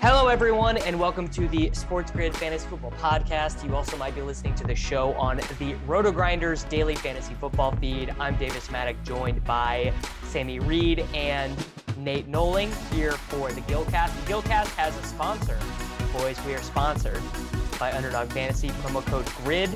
Hello, everyone, and welcome to the Sports Grid Fantasy Football Podcast. You also might be listening to the show on the Roto Grinders Daily Fantasy Football feed. I'm Davis Mattek, joined by Sammy Reed and Nate Noling here for the Gilcast. The Gilcast has a sponsor. Boys, we are sponsored by Underdog Fantasy. Promo code GRID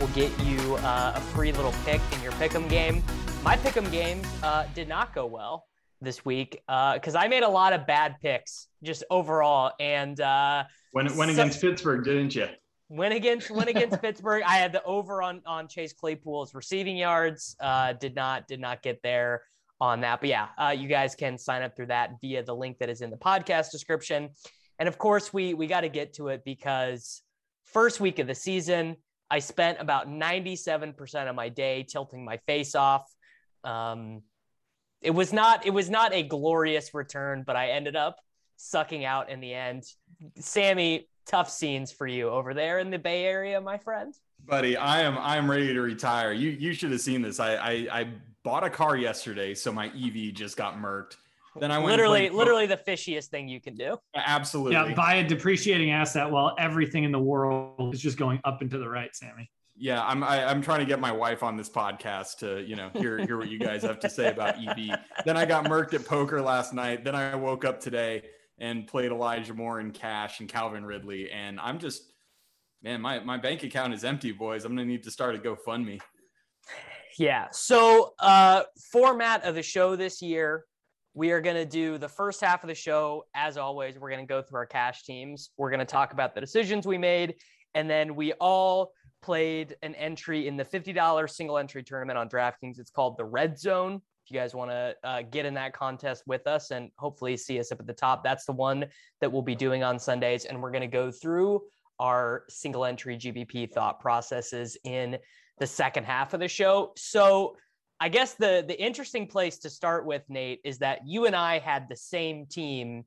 will get you uh, a free little pick in your pick'em game. My pick'em games uh, did not go well this week because uh, I made a lot of bad picks just overall. And uh, went went so, against Pittsburgh, didn't you? Went against went against Pittsburgh. I had the over on on Chase Claypool's receiving yards. Uh, did not did not get there on that. But yeah, uh, you guys can sign up through that via the link that is in the podcast description. And of course, we we got to get to it because first week of the season, I spent about 97% of my day tilting my face off. Um, it was not it was not a glorious return, but I ended up sucking out in the end. Sammy, tough scenes for you over there in the Bay Area, my friend. Buddy, I am I am ready to retire. You you should have seen this. I I, I bought a car yesterday, so my EV just got murked. Then I went literally, literally the fishiest thing you can do. Absolutely. Yeah, buy a depreciating asset while everything in the world is just going up and to the right, Sammy. Yeah, I'm I, am i am trying to get my wife on this podcast to you know hear hear what you guys have to say about EV. then I got murked at poker last night. Then I woke up today and played Elijah Moore in cash and Calvin Ridley, and I'm just man, my my bank account is empty, boys. I'm gonna need to start a GoFundMe. Yeah. So uh, format of the show this year, we are going to do the first half of the show. As always, we're going to go through our cash teams. We're going to talk about the decisions we made. And then we all played an entry in the $50 single entry tournament on DraftKings. It's called the Red Zone. If you guys want to uh, get in that contest with us and hopefully see us up at the top, that's the one that we'll be doing on Sundays. And we're going to go through our single entry GPP thought processes in the second half of the show. So, I guess the the interesting place to start with, Nate, is that you and I had the same team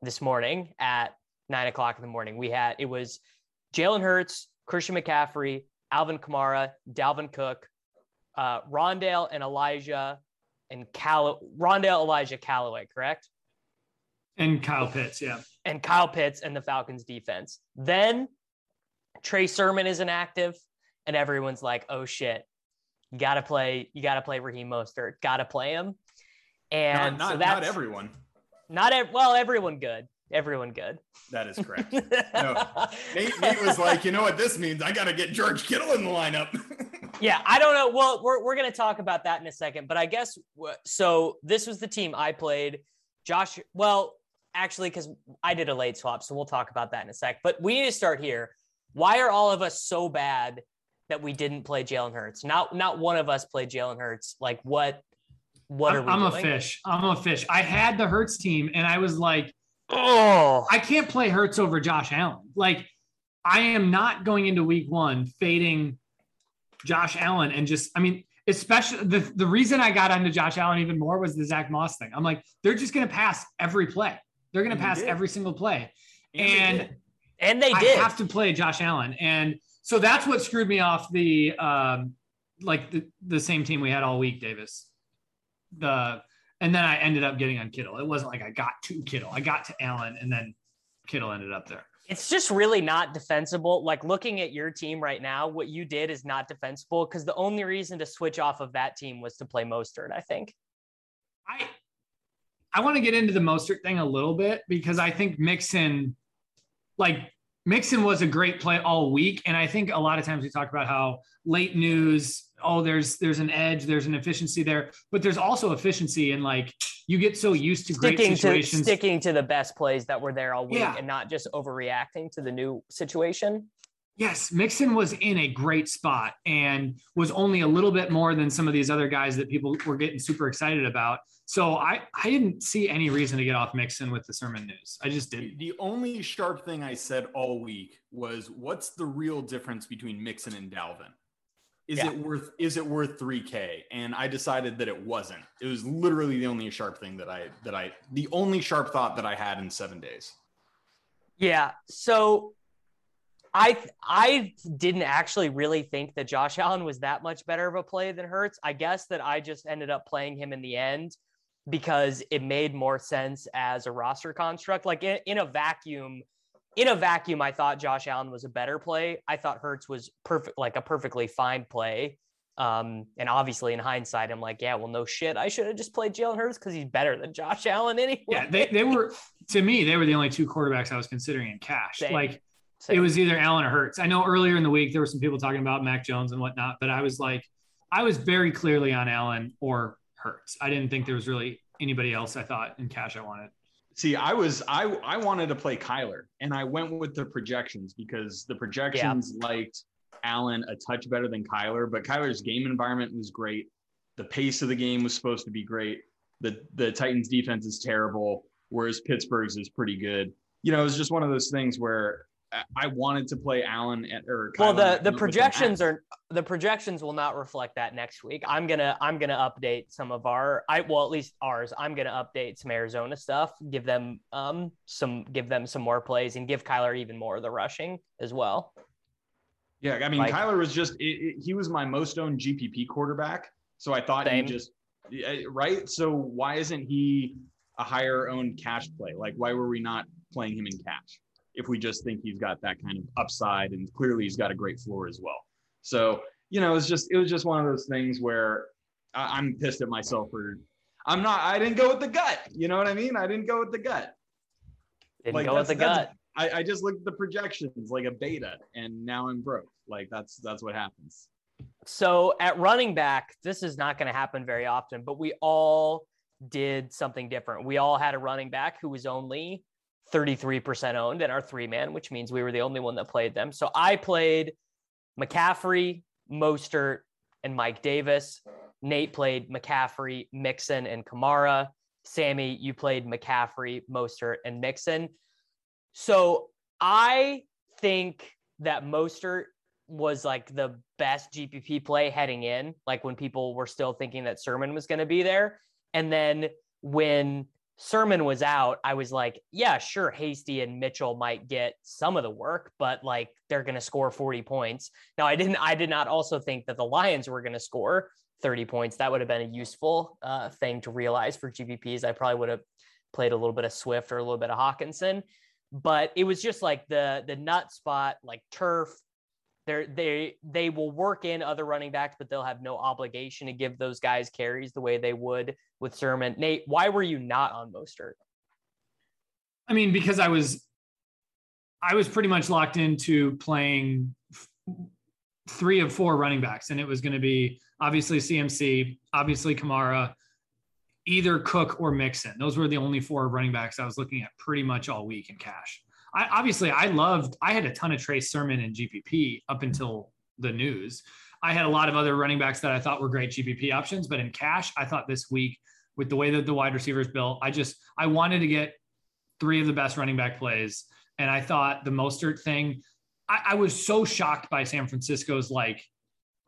this morning at nine o'clock in the morning. We had it was Jalen Hurts, Christian McCaffrey, Alvin Kamara, Dalvin Cook, uh, Rondale and Elijah and Cal Rondale, Elijah Callaway, correct? And Kyle Pitts, yeah. And Kyle Pitts and the Falcons defense. Then Trey Sermon is inactive, and everyone's like, oh shit, you gotta play, you gotta play Raheem Mostert, gotta play him. And not, not, so that's not everyone. Not ev- well, everyone good everyone good. That is correct. no, Nate, Nate was like, you know what this means? I got to get George Kittle in the lineup. yeah, I don't know. Well, we're, we're going to talk about that in a second. But I guess so. This was the team I played. Josh, well, actually, because I did a late swap. So we'll talk about that in a sec. But we need to start here. Why are all of us so bad that we didn't play Jalen Hurts? Not, not one of us played Jalen Hurts. Like, what? What are we I'm doing? a fish. I'm a fish. I had the Hurts team and I was like, Oh, I can't play Hurts over Josh Allen. Like, I am not going into week one fading Josh Allen and just, I mean, especially the, the reason I got onto Josh Allen even more was the Zach Moss thing. I'm like, they're just going to pass every play. They're going to pass every single play. And And, and they I did. have to play Josh Allen. And so that's what screwed me off the, um, like the, the same team we had all week, Davis. The, and then I ended up getting on Kittle. It wasn't like I got to Kittle. I got to Allen and then Kittle ended up there. It's just really not defensible. Like looking at your team right now, what you did is not defensible because the only reason to switch off of that team was to play Mostert, I think. I I want to get into the Mostert thing a little bit because I think Mixon, like Mixon was a great play all week. And I think a lot of times we talk about how late news, oh, there's there's an edge, there's an efficiency there, but there's also efficiency in like you get so used to great Sticking to situations. sticking to the best plays that were there all week Yeah. and not just overreacting to the new situation. Yes, Mixon was in a great spot and was only a little bit more than some of these other guys that people were getting super excited about. So I I didn't see any reason to get off Mixon with the sermon news. I just didn't. The only sharp thing I said all week was, "What's the real difference between Mixon and Dalvin? Is Yeah. it worth is it worth 3K?" And I decided that it wasn't. It was literally the only sharp thing that I that I the only sharp thought that I had in seven days. Yeah. So I I didn't actually really think that Josh Allen was that much better of a play than Hurts. I guess that I just ended up playing him in the end because it made more sense as a roster construct. Like in, in a vacuum, in a vacuum, I thought Josh Allen was a better play. I thought Hurts was perfect, like a perfectly fine play. Um, and obviously in hindsight, I'm like, yeah, well, no shit. I should have just played Jalen Hurts because he's better than Josh Allen anyway. Yeah, they, they were to me, they were the only two quarterbacks I was considering in cash. Same. Like So- it was either Allen or Hurts. I know earlier in the week there were some people talking about Mac Jones and whatnot, but I was like, I was very clearly on Allen or Hurts. I didn't think there was really anybody else I thought in cash I wanted. See, I was I I wanted to play Kyler, and I went with the projections because the projections liked Allen a touch better than Kyler, but Kyler's game environment was great. The pace of the game was supposed to be great. The the Titans defense is terrible, whereas Pittsburgh's is pretty good. You know, it was just one of those things where I- wanted to play Allen at, or well the the projections are the projections will not reflect that next week i'm gonna i'm gonna update some of our i well at least ours i'm gonna update some arizona stuff give them um some give them some more plays and give kyler even more of the rushing as well Yeah, I mean, Like- Kyler was just it, it- he was my most owned GPP quarterback, so I thought Same. he just right. So why isn't he a higher owned cash play? Like, why were we not playing him in cash if we just think he's got that kind of upside and clearly he's got a great floor as well? So you know, it's just it was just one of those things where I, I'm pissed at myself for I'm not I didn't go with the gut. You know what I mean? I didn't go with the gut. didn't Like, go with the gut I, I just looked at the projections like a beta, and now I'm broke. Like that's that's what happens. So at running back, this is not going to happen very often, but we all did something different. We all had a running back who was only 33% owned in our three man, which means we were the only one that played them. So I played McCaffrey, Mostert, and Mike Davis. Nate played McCaffrey, Mixon, and Kamara. Sammy, you played McCaffrey, Mostert, and Mixon. So I think that Mostert was like the best GPP play heading in, like when people were still thinking that Sermon was going to be there. And then when Sermon was out, I was like, yeah, sure, Hasty and Mitchell might get some of the work, but like they're going to score 40 points. Now, I didn't, I did not also think that the Lions were going to score 30 points. That would have been a useful uh, thing to realize for GPPs. I probably would have played a little bit of Swift or a little bit of Hockenson, but it was just like the the nut spot, like turf. They're, they they will work in other running backs, but they'll have no obligation to give those guys carries the way they would with Sermon. Nate, why were you not on Mostert? I mean, because I was, I was pretty much locked into playing f- three of four running backs, and it was going to be obviously CMC, obviously Kamara, either Cook or Mixon. Those were the only four running backs I was looking at pretty much all week in cash. I obviously I loved. I had a ton of Trey Sermon and GPP up until the news. I had a lot of other running backs that I thought were great GPP options, but in cash, I thought this week with the way that the wide receivers built, I just I wanted to get three of the best running back plays. And I thought the Mostert thing, I, I was so shocked by San Francisco's like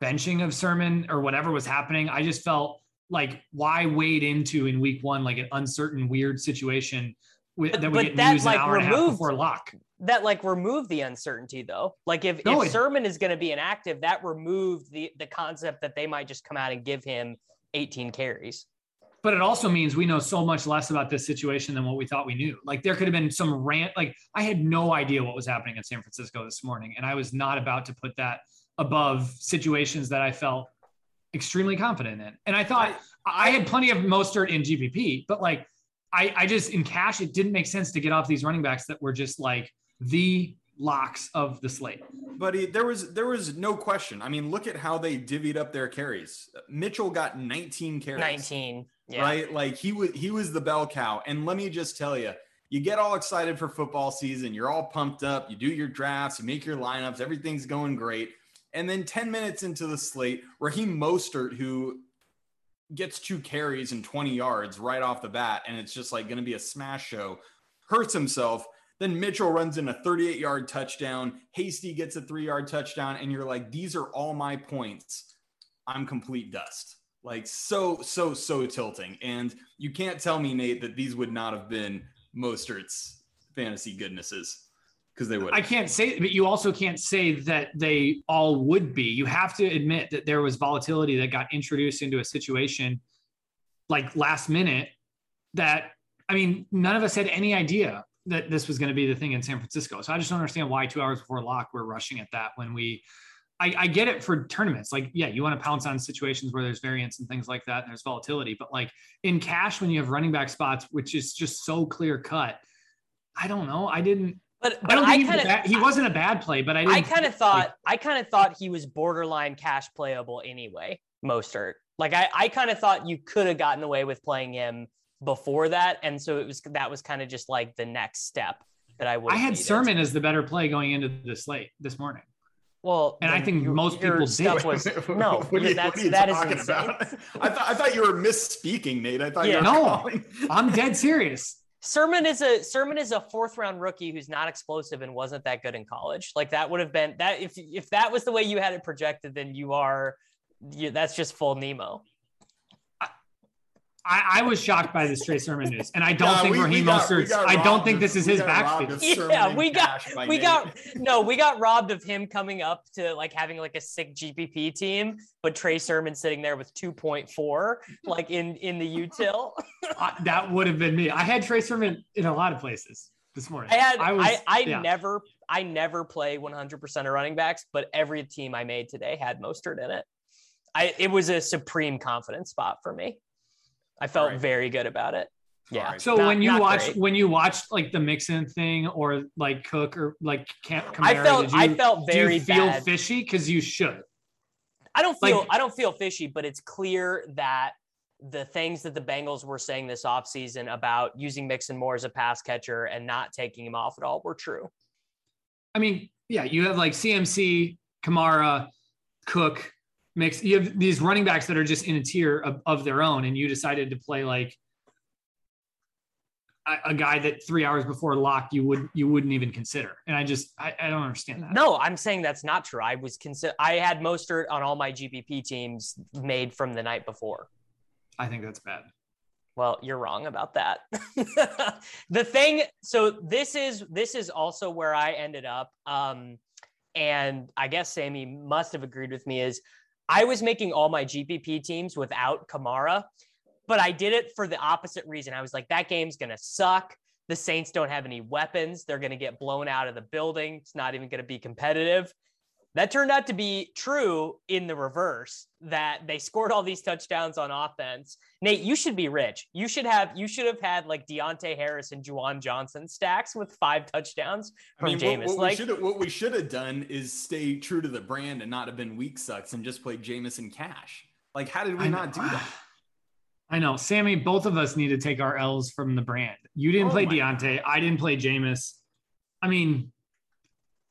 benching of Sermon or whatever was happening. I just felt like why wade into in week one like an uncertain, weird situation with, But- that we but get that, news like, an hour and a half before lock. that like removed the uncertainty though. Like if, No, if it- Sermon is going to be inactive, that removed the the concept that they might just come out and give him 18 carries. but it also means we know so much less about this situation than what we thought we knew. Like there could have been some rant. Like I had no idea what was happening in San Francisco this morning, and I was not about to put that above situations that I felt extremely confident in. And I thought I, I had plenty of Mostert in GPP, but like I, I just in cash, it didn't make sense to get off these running backs that were just like the locks of the slate. But he, there was there was no question. I mean, look at how they divvied up their carries. Mitchell got 19 carries. 19. Yeah. Right? Like he was he was the bell cow. And let me just tell you, you get all excited for football season, you're all pumped up, you do your drafts, you make your lineups, everything's going great. And then 10 minutes into the slate, Raheem Mostert, who gets two carries and 20 yards right off the bat, and it's just like going to be a smash show, hurts himself. Then Mitchell runs in a 38 yard touchdown. Hasty gets a three yard touchdown. And you're like, these are all my points. I'm complete dust. Like, so, so, so tilting. And you can't tell me, Nate, that these would not have been Mostert's fantasy goodnesses because they would. I can't say, but you also can't say that they all would be. You have to admit that there was volatility that got introduced into a situation like last minute that, I mean, none of us had any idea that this was going to be the thing in San Francisco. So I just don't understand why two hours before lock we're rushing at that when we, I, I get it for tournaments. Like, yeah, you want to pounce on situations where there's variance and things like that, and there's volatility. But like in cash, when you have running back spots, which is just so clear cut, I don't know. I didn't. But, I don't I, think he, was kind a bad- he of wasn't a bad play, but I didn't. I kind of like, thought I kind of thought he was borderline cash playable anyway. Mostert. Like I, I kind of thought you could have gotten away with playing him before that, and so it was that was kind of just like the next step that I would. I had Sermon as the better play going into the slate this morning. Well, and I think your- most people stuff did. Was, no, what you, that's what are you that is talking insane. about? I thought I thought you were misspeaking, Nate. I thought Yeah. you were No. calling. I'm dead serious. Sermon is a Sermon is a fourth round rookie who's not explosive and wasn't that good in college. Like that would have been that if if that was the way you had it projected, then you are you, that's just full Nemo. I, I was shocked by this Trey Sermon news, and I don't Yeah, think we- we Raheem got- we Mostert's. got I don't think this is his got robbed backfield. Yeah, we got- we Nate. got no, we got robbed of him coming up to like having like a sick GPP team, but Trey Sermon sitting there with 2.4 like in in the util. I- uh, that would have been me. I had Trey Sermon in a lot of places this morning. I had I was, I, yeah. never I never play 100% of running backs, but every team I made today had Mostert in it. I it was a supreme confidence spot for me. I felt Alright. very good about it. Yeah. Alright. So Not- when you not watch great. when you watch like the Mixon thing or like Cook or like Camp I felt did you, I felt do very you feel bad. fishy because you should. I don't feel Like- I don't feel fishy, but it's clear that the things that the Bengals were saying this offseason about using Mixon more as a pass catcher and not taking him off at all were true. I mean, yeah, you have like CMC, Kamara, Cook, Mix. You have these running backs that are just in a tier of, of their own, and you decided to play like a, a guy that three hours before lock you would you wouldn't even consider. And I just I, I don't understand that. No, I'm saying that's not true. I was consider I had Mostert on all my GPP teams made from the night before. I think that's bad. Well, you're wrong about that. the thing, so this is this is also where I ended up. Um, and I guess Sammy must have agreed with me is I was making all my GPP teams without Kamara, but I did it for the opposite reason. I was like, that game's gonna suck. The Saints don't have any weapons. They're gonna get blown out of the building. It's not even gonna be competitive. That turned out to be true in the reverse, that they scored all these touchdowns on offense. Nate, you should be rich. You should have you should have had like Deonte Harris and Juwan Johnson stacks with five touchdowns I from mean, Jameis. what, what, like we should what we should have done is stay true to the brand and not have been weak sucks and just play Jameis in cash. Like, how did we I not do that? I know, Sammy. Both of us need to take our L's from the brand. You didn't Oh play my Deonte. I didn't play Jameis. I mean,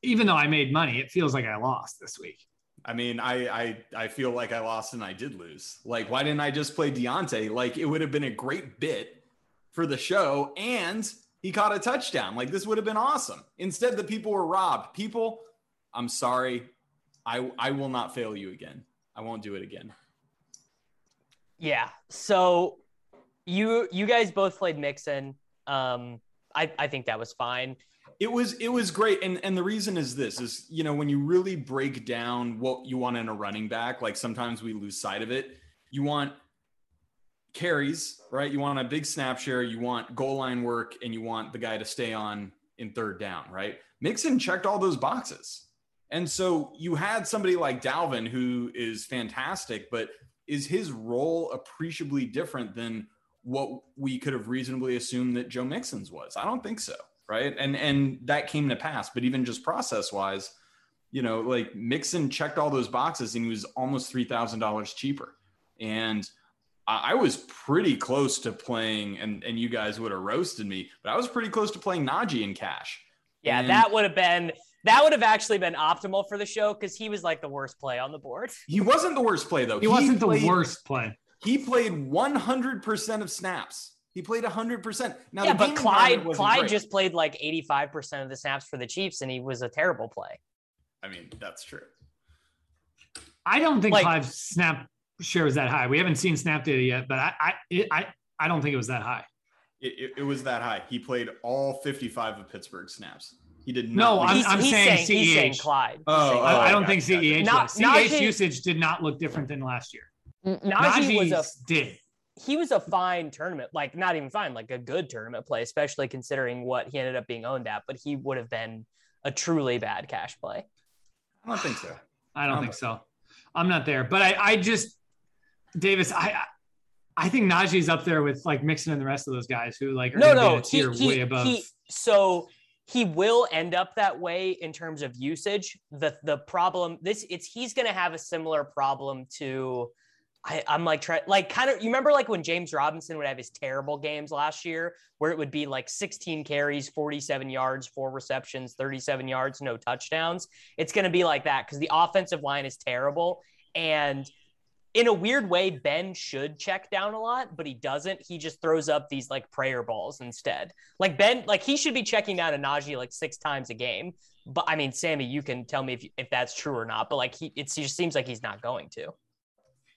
even though I made money, it feels like I lost this week. I mean, I, I I feel like I lost and I did lose. Like, why didn't I just play Deonte? Like, it would have been a great bit for the show, and he caught a touchdown. Like this would have been awesome. Instead, the people were robbed. People, I'm sorry. I I will not fail you again. I won't do it again. Yeah. So you you guys both played Mixon. Um, I I think that was fine. It was it was great, and and the reason is this is you know when you really break down what you want in a running back, like sometimes we lose sight of it. You want carries, right? You want a big snap share, you want goal line work, and you want the guy to stay on in third down, right? Mixon checked all those boxes. And so you had somebody like Dalvin who is fantastic, but is his role appreciably different than what we could have reasonably assumed that Joe Mixon's was? I don't think so, right? And and that came to pass, but even just process wise, you know, like Mixon checked all those boxes and he was almost three thousand dollars cheaper. And I was pretty close to playing, and, and you guys would have roasted me, but I was pretty close to playing Najee in cash. Yeah, And that would have been that would have actually been optimal for the show because he was like the worst play on the board. He wasn't the worst play though. He wasn't played- the worst play. He played 100% of snaps. He played 100%. Now, yeah, the but Clyde Clyde great. just played like 85% of the snaps for the Chiefs and he was a terrible play. I mean, that's true. I don't think Like- Clyde's snap share was that high. We haven't seen snap data yet, but I I it, I, I don't think it was that high. It, it, it was that high. He played all 55 of Pittsburgh snaps. He did No, not. I'm- I'm he's saying he's saying CEH. Clyde. Oh, saying oh, I, I oh, don't gotcha, think CEH gotcha. CEH Najee- usage did not look different than last year. Najee was a Najee's did. He was a fine tournament, like not even fine, like a good tournament play, especially considering what he ended up being owned at. But he would have been a truly bad cash play. I don't think so. I don't think so. I'm not there, but I, I just Davis, I, I- think Najee's up there with like Mixon and the rest of those guys who like are No, no, a tier he, he, way above. he so he will end up that way in terms of usage. The the problem this it's he's gonna have a similar problem to I, I'm like trying like kind of you remember like when James Robinson would have his terrible games last year where it would be like 16 carries, 47 yards, four receptions, 37 yards, no touchdowns. It's gonna be like that because the offensive line is terrible and in a weird way, Ben should check down a lot, but he doesn't. He just throws up these like prayer balls instead. Like Ben, like he should be checking down a Najee like six times a game. But I mean, Sammy, you can tell me if, if that's true or not. But like he, it just seems like he's not going to.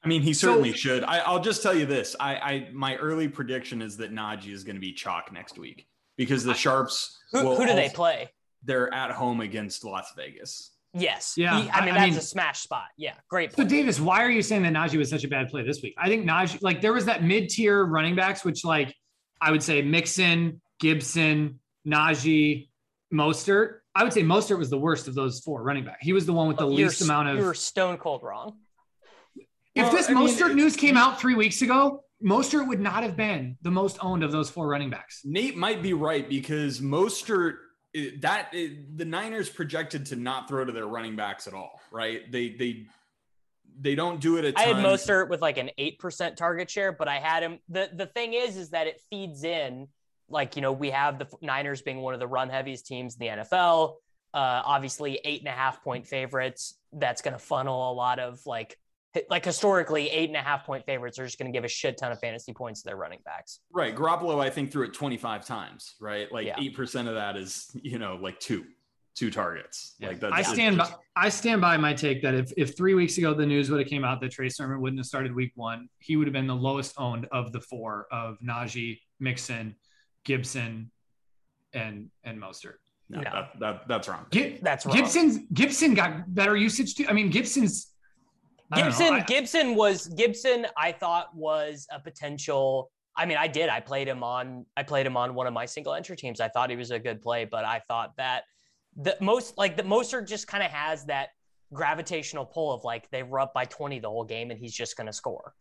I mean, he certainly So- should. I, I'll just tell you this. I, I my early prediction is that Najee is going to be chalk next week because the Sharps. Who, will who do they also- play? They're at home against Las Vegas. Yes. Yeah, He- I mean, I- I that's mean- a smash spot. Yeah. Great. So Davis, why are you saying that Najee was such a bad play this week? I think Najee, like there was that mid-tier running backs, which like I would say Mixon, Gibson, Najee, Mostert. I would say Mostert was the worst of those four running back. He was the one with the You're least amount of. You were stone cold wrong. If this I Mostert it- news came out three weeks ago, Mostert would not have been the most owned of those four running backs. Nate might be right because Mostert that the Niners projected to not throw to their running backs at all, right? They they they don't do it a I ton. I had Mostert with like an eight percent target share, but I had him. the The thing is, is that it feeds in. Like you know, we have the Niners being one of the run heaviest teams in the NFL. Uh, obviously, eight and a half point favorites. That's going to funnel a lot of like, hi- like historically, eight and a half point favorites are just going to give a shit ton of fantasy points to their running backs. Right. Garoppolo, I think, threw it 25 times, right? Like Yeah. 8% of that is, you know, like two, two targets. Like that's I stand by I stand by my take that if, if three weeks ago the news would have came out that Trey Sermon wouldn't have started week one, he would have been the lowest owned of the four of Najee, Mixon, Gibson, and and Mostert. no, No. That, that, that's wrong. Gi- That's wrong. Gibson's Gibson got better usage too. I mean, Gibson's I don't know. Gibson, I- Gibson was Gibson. I thought was a potential. I mean, I did. I played him on. I played him on one of my single entry teams. I thought he was a good play, but I thought that the most like the Mostert just kind of has that gravitational pull of like they were up by twenty the whole game and he's just going to score.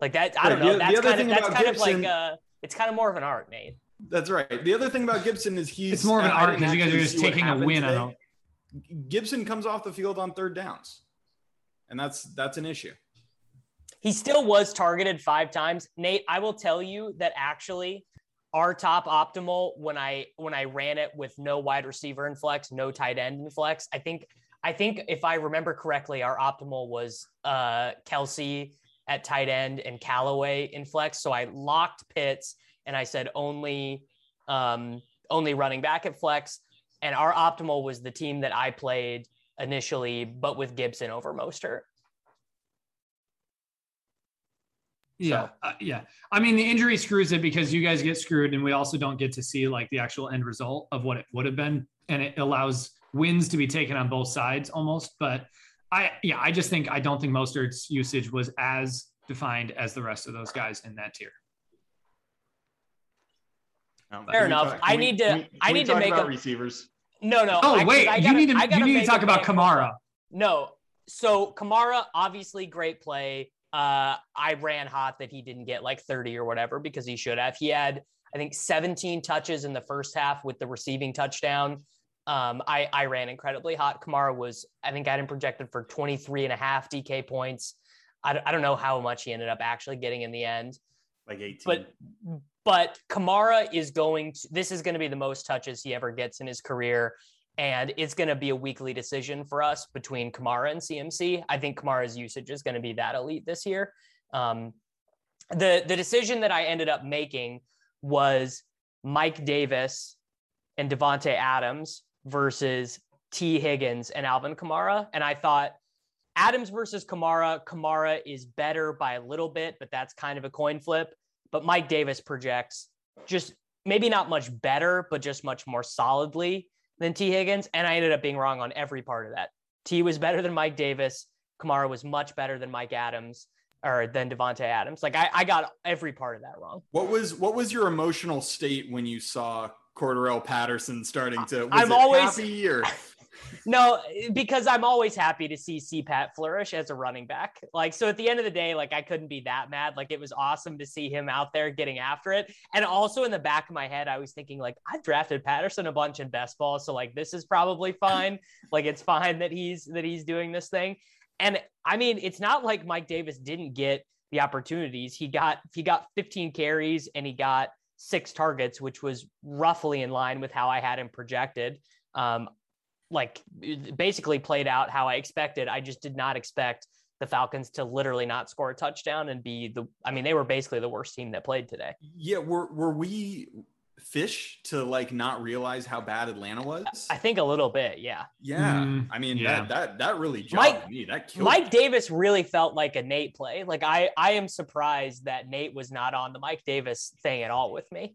Like that. I don't the- know. the That's other kind of thing that's about kind of Gibson- like uh It's kind of more of an art, Nate. That's right. The other thing about Gibson is he's it's more of an art didn't because you guys are just taking a happened win. I don't. Gibson comes off the field on third downs. And that's that's an issue. He still was targeted five times. Nate, I will tell you that actually our top optimal when I when I ran it with no wide receiver in flex, no tight end in flex, I think I think if I remember correctly, our optimal was uh Kelce at tight end and Callaway in flex. So I locked Pitts and I said only um only running back at flex, and our optimal was the team that I played initially, but with Gibson over Mostert. Yeah, So- uh, yeah. I mean, the injury screws it because you guys get screwed, and we also don't get to see like the actual end result of what it would have been, and it allows wins to be taken on both sides almost. But I, yeah, I just think I don't think Mostert's usage was as defined as the rest of those guys in that tier. Fair enough. talk- I we- need to- we- I need to make about a- receivers. No, no. Oh I- wait, I you gotta- need to I you need to talk about Kamara. No. So Kamara, obviously great play. Uh, I ran hot that he didn't get like 30 or whatever because he should have. He had, I think, 17 touches in the first half with the receiving touchdown. Um, I, I ran incredibly hot. Kamara was, I think I had him projected for 23 and a half DK points. I, don't- I don't know how much he ended up actually getting in the end Like 18. but but Kamara is going to this is going to be the most touches he ever gets in his career and it's going to be a weekly decision for us between Kamara and CMC. I think Kamara's usage is going to be that elite this year. Um, the the decision that I ended up making was Mike Davis and Davante Adams versus Tee Higgins and Alvin Kamara and I thought Adams versus Kamara, Kamara is better by a little bit, but that's kind of a coin flip but Mike Davis projects just maybe not much better, but just much more solidly than Tee Higgins. And I ended up being wrong on every part of that. T was better than Mike Davis. Kamara was much better than Mike Adams or than Davante Adams. Like I, I got every part of that wrong. what was what was your emotional state when you saw Cordarrelle Patterson starting to? Was I'm it always- happy or No, because I'm always happy to see CPAT flourish as a running back. Like, so at the end of the day, like I couldn't be that mad. Like it was awesome to see him out there getting after it. And also in the back of my head, I was thinking like I've drafted Patterson a bunch in best ball. So like this is probably fine. like it's fine that he's that he's doing this thing. And I mean, it's not like Mike Davis didn't get the opportunities. He got he got 15 carries and he got six targets, which was roughly in line with how I had him projected. Um, like basically played out how I expected. I just did not expect the Falcons to literally not score a touchdown and be the I mean, they were basically the worst team that played today. yeah, were were we fish to like not realize how bad Atlanta was? I think a little bit, yeah. yeah, Mm, I mean yeah. that that that really jogged Mike- me. That killed Mike me. Davis really felt like a Nate play. Like I I am surprised that Nate was not on the Mike Davis thing at all with me.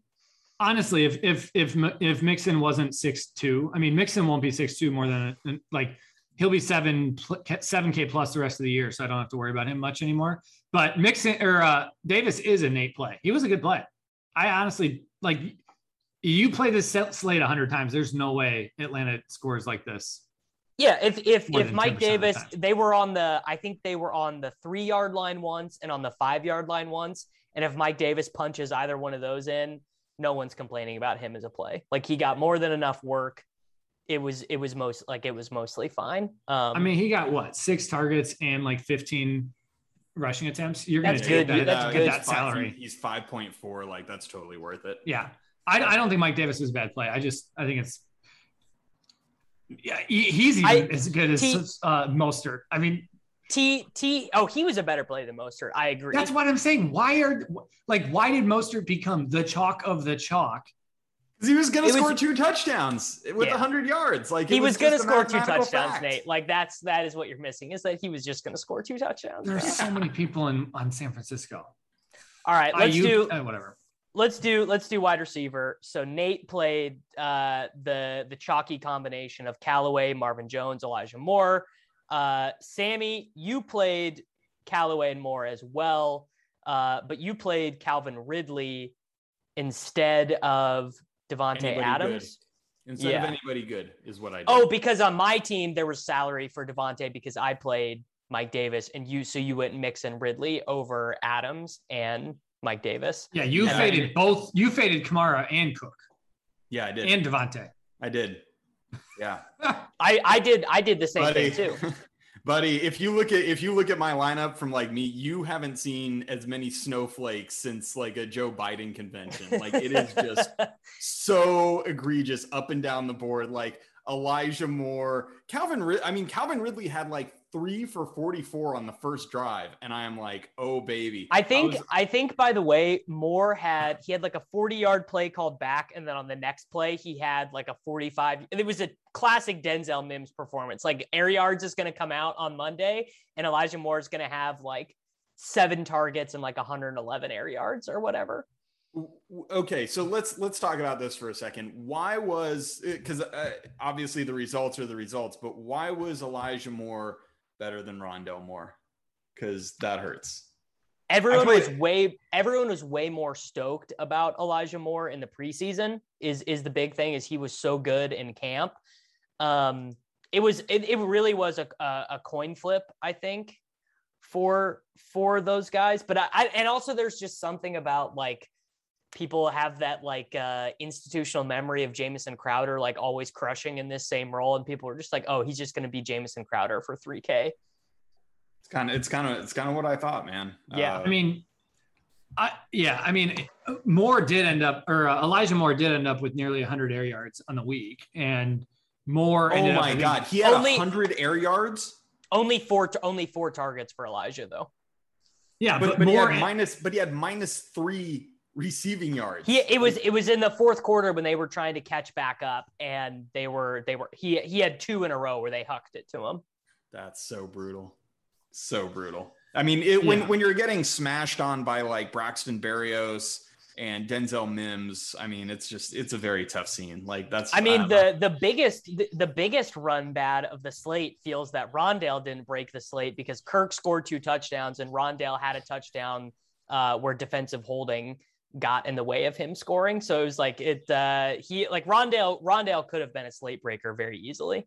Honestly, if if if if Mixon wasn't six two, I mean Mixon won't be six two more than like he'll be seven seven k plus the rest of the year, so I don't have to worry about him much anymore. But Mixon or uh, Davis is a Nate play. He was a good play. I honestly like. You play this slate a hundred times. There's no way Atlanta scores like this. Yeah, if if if Mike 10% the Davis, they were on the, I think they were on the three yard line once and on the five yard line once. And if Mike Davis punches either one of those in, no one's complaining about him as a play. Like he got more than enough work. It was it was most like it was mostly fine. Um, I mean, he got what six targets and like 15 rushing attempts. You're going to take good. that, That's at good. that salary. He's five point four. Like that's totally worth it. Yeah. I, I don't think Mike Davis is a bad play. I just I think it's yeah he, he's even I- as good as T- uh, Mostert. I mean T T. Oh, he was a better play than Mostert. I agree. that's what I'm saying. Why are like why did Mostert become the chalk of the chalk? Because he was going It to was- score two touchdowns with Yeah. hundred yards. Like he it was, going to score two touchdowns, fact. Nate. Like that's that is what you're missing is that he was just going to score two touchdowns. There's so many people in on San Francisco. All right, let's IU do uh, whatever. let's do let's do wide receiver. So Nate played uh, the the chalky combination of Callaway, Marvin Jones, Elijah Moore. Uh, Sammy, you played Callaway and Moore as well, uh, but you played Calvin Ridley instead of Davante Anybody Adams. Instead Yeah. of anybody good is what I did. Oh, because on my team there was salary for Davante because I played Mike Davis, and you so you went Mix and Ridley over Adams and Mike Davis. Yeah, you And I- faded both. You faded Kamara and Cook yeah, I did. and Davante. I did. Yeah. I I did I did the same buddy, thing too. buddy, if you look at if you look at my lineup from like me, you haven't seen as many snowflakes since like a Joe Biden convention. Like it is just so egregious up and down the board. Like Elijah Moore, Calvin. Rid- I mean, Calvin Ridley had like three for 44 on the first drive, and I am like, oh baby. I think I was- I think by the way, Moore had he had like a 40 yard play called back, and then on the next play he had like a 45. It was a classic Denzel Mims performance. Like air yards is going to come out on Monday, and Elijah Moore is going to have like seven targets and like 111 air yards or whatever. Okay so let's let's talk about this for a second why was because uh, obviously the results are the results but why was elijah moore better than Rondale Moore because that hurts Everyone was way everyone was way more stoked about Elijah Moore in the preseason. Is is the big thing? Is he was so good in camp. Um, it was it, it really was a, a a coin flip, I think, for for those guys. But I, I and also there's just something about like people have that like uh institutional memory of Jamison Crowder like always crushing in this same role, and people are just like, oh, he's just going to be Jamison Crowder for 3K. it's kind of it's kind of it's kind of what i thought man Yeah, Uh, I mean, I yeah, I mean, Moore did end up, or uh, Elijah Moore did end up with nearly 100 air yards on the week, and Moore. oh ended up my god he had Only- 100 air yards Only four to only four targets for Elijah though. Yeah, but, but, but he had minus but he had minus three receiving yards He it was it was in the fourth quarter when they were trying to catch back up and they were they were he he had two in a row where they hucked it to him. That's so brutal. So brutal. I mean, it, when Yeah. when you're getting smashed on by like Braxton Berrios and Denzel Mims, I mean, it's just it's a very tough scene. Like that's I mean know. the the biggest the, the biggest run bad of the slate feels that Rondale didn't break the slate because Kirk scored two touchdowns and Rondale had a touchdown uh, where defensive holding got in the way of him scoring. So it was like it uh, he like Rondale Rondale could have been a slate breaker very easily.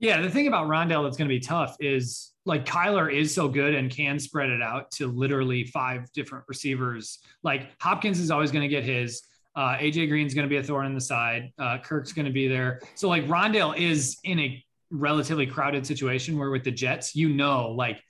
Yeah, the thing about Rondale that's going to be tough is like Kyler is so good and can spread it out to literally five different receivers. Like Hopkins is always going to get his. Uh, AJ Green's going to be a thorn in the side. Uh, Kirk's going to be there. So like Rondale is in a relatively crowded situation where with the Jets, you know, like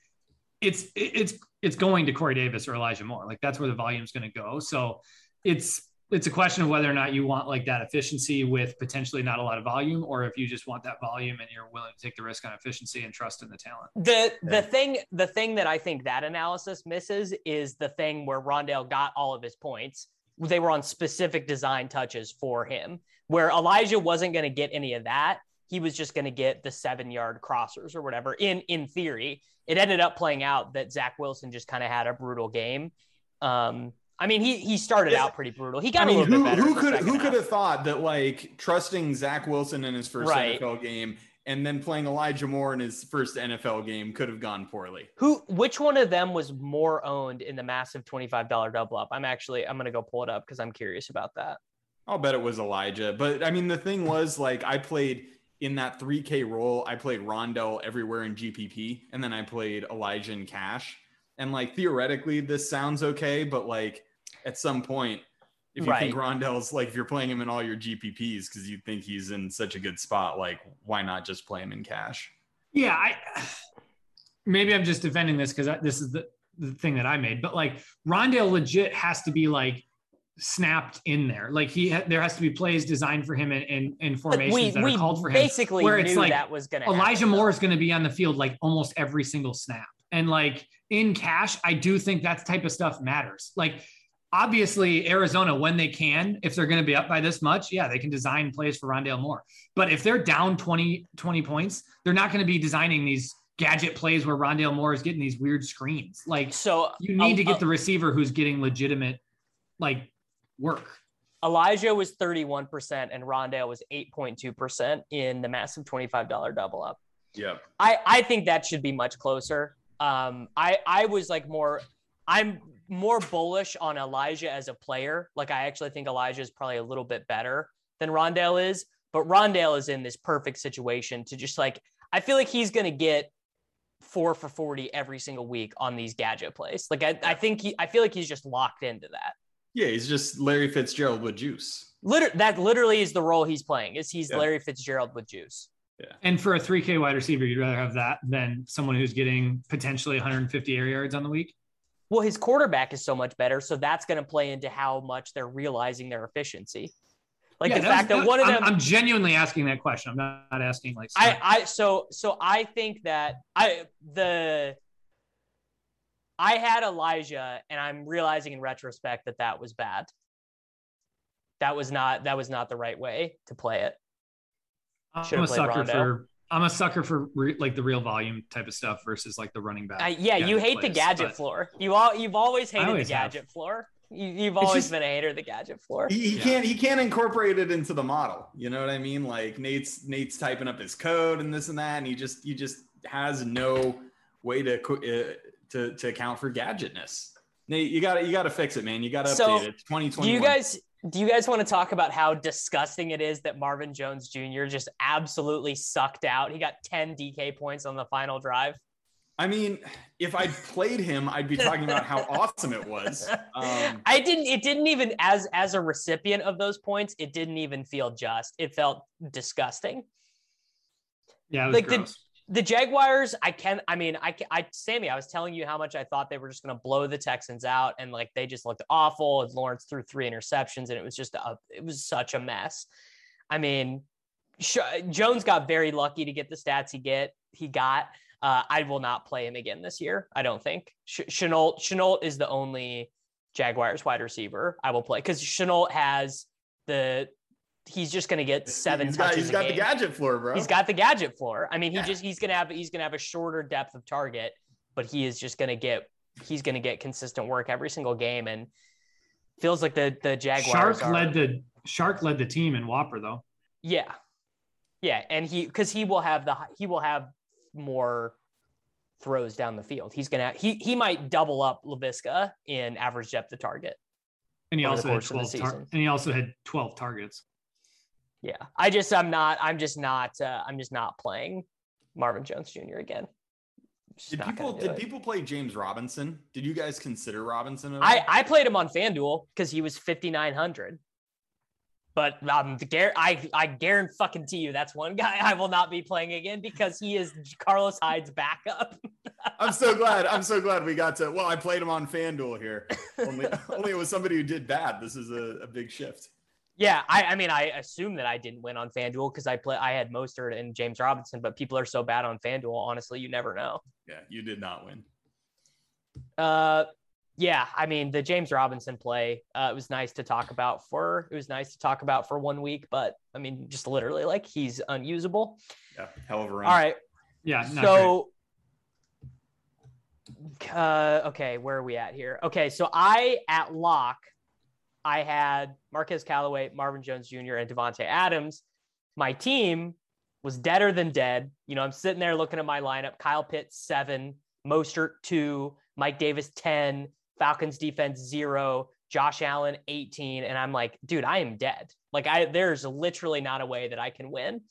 it's it's it's going to Corey Davis or Elijah Moore. Like that's where the volume is going to go. So it's it's a question of whether or not you want like that efficiency with potentially not a lot of volume, or if you just want that volume and you're willing to take the risk on efficiency and trust in the talent. The the Yeah. thing the thing that I think that analysis misses is the thing where Rondale got all of his points. They were on specific design touches for him, where Elijah wasn't going to get any of that. He was just going to get the seven yard crossers or whatever. In in theory, it ended up playing out that Zach Wilson just kind of had a brutal game. Um, I mean, he he started Yeah. out pretty brutal. He got I mean, a little who, bit better. who could who half. could have thought that like trusting Zach Wilson in his first Right. NFL game and then playing Elijah Moore in his first NFL game could have gone poorly. Who? Which one of them was more owned in the massive twenty-five dollar double up? I'm actually I'm gonna go pull it up because I'm curious about that. I'll bet it was Elijah. But I mean, the thing was like I played in that 3K role. I played Rondale everywhere in GPP, and then I played Elijah in cash. And like theoretically, this sounds okay, but like at some point, if you think Rondale's like if you're playing him in all your GPPs because you think he's in such a good spot, like why not just play him in cash? Yeah, I maybe I'm just defending this because this is the, the thing that I made, but like Rondale legit has to be like snapped in there. Like he ha- there has to be plays designed for him in in, in formations we that we are called for him. basically where it's like that was gonna. Elijah happen, Moore is going to be on the field like almost every single snap. And like in cash, I do think that type of stuff matters. Like obviously Arizona, when they can, if they're going to be up by this much, yeah, they can design plays for Rondale Moore. But if they're down 20, 20 points, they're not going to be designing these gadget plays where Rondale Moore is getting these weird screens. Like So you need to get the receiver who's getting legitimate like work. Elijah was 31% and Rondale was 8.2% in the massive $25 double up. Yeah. I, I think that should be much closer. Um, I, I was like more, I'm more bullish on Elijah as a player. Like I actually think Elijah is probably a little bit better than Rondale is, but Rondale is in this perfect situation to just like, I feel like he's going to get four for 40 every single week on these gadget plays. Like I, I think he, I feel like he's just locked into that. Yeah, he's just Larry Fitzgerald with juice. Liter- that literally is the role he's playing. Is he's Yeah. Larry Fitzgerald with juice. Yeah. And for a 3K wide receiver, you'd rather have that than someone who's getting potentially 150 air yards on the week. Well, his quarterback is so much better, so that's going to play into how much they're realizing their efficiency. Like Yeah, the that's- fact that one of I'm- them I'm, genuinely asking that question. I'm not, not asking like. I, I so so I think that I the I had Elijah and I'm realizing in retrospect that that was bad. That was not that was not the right way to play it. I'm a sucker Rondo. for. I'm a sucker for re, like the real volume type of stuff versus like the running back. I, yeah, you gadget hate the gadget but- floor. You all you've always hated always the have. gadget floor. You, you've always just- been a hater of the gadget floor. He, he Yeah. can't he can't incorporate it into the model. You know what I mean? Like Nate's Nate's typing up his code and this and that, and he just he just has no way to uh, to to account for gadgetness. Nate, you got to you got to fix it, man. You got to So, update it. 2020. Do you guys do you guys want to talk about how disgusting it is that Marvin Jones Jr. just absolutely sucked out? He got 10 DK points on the final drive. I mean, if I played him, I'd be talking about how awesome it was. Um, I didn't it didn't even as as a recipient of those points, it didn't even feel just. It felt disgusting. Yeah, it was like the- gross. The Jaguars, I can I mean, I I Sammy, I was telling you how much I thought they were just going to blow the Texans out and like they just looked awful. And Lawrence threw three interceptions and it was just a it was such a mess. I mean, Sh- Jones got very lucky to get the stats he get he got. Uh, I will not play him again this year. I don't think. Sh- Shenault Shenault is the only Jaguars wide receiver I will play because Shenault has the he's just going to get seven he's got, touches. he's a got the gadget floor, bro. He's got the gadget floor. I mean, he Yeah. just he's gonna have he's gonna have a shorter depth of target, but he is just gonna get he's gonna get consistent work every single game, and feels like the the Jaguars Shark are, led the Shark led the team in WOPR though. yeah, yeah, and he because he will have the he will have more throws down the field. He's gonna he he might double up Laviska in average depth of target. And he also had course of the 12 tar- and he also had 12 targets. Yeah, I just I'm not I'm just not uh, I'm just not playing Marvin Jones Jr. again. Just Did people did it. people play James Robinson? Did you guys consider Robinson? At all? I, I played him on FanDuel because he was 5,900. But um, the I, I guarantee fucking to you that's one guy I will not be playing again because he is Carlos Hyde's backup. I'm so glad. I'm so glad we got to. Well, I played him on FanDuel here. Only, only it was somebody who did bad. This is a, a big shift. Yeah, I, I mean, I assume that I didn't win on FanDuel because I play I had Mostert and James Robinson, but people are so bad on FanDuel. Honestly, you never know. Yeah, you did not win. Uh, yeah, I mean the James Robinson play. Uh, it was nice to talk about for. It was nice to talk about for one week, but I mean, just literally like he's unusable. Yeah, hell of a run. All right, Yeah, not great. so uh, okay where are we at here okay so i at lock i had marquez callaway marvin jones jr and davante adams. My team was deader than dead. You know i'm sitting there looking at my lineup. Kyle pitts seven. Mostert two. Mike davis 10 falcons defense zero. Josh allen 18 and i'm like dude i am dead. Like i there's literally not a way that i can win.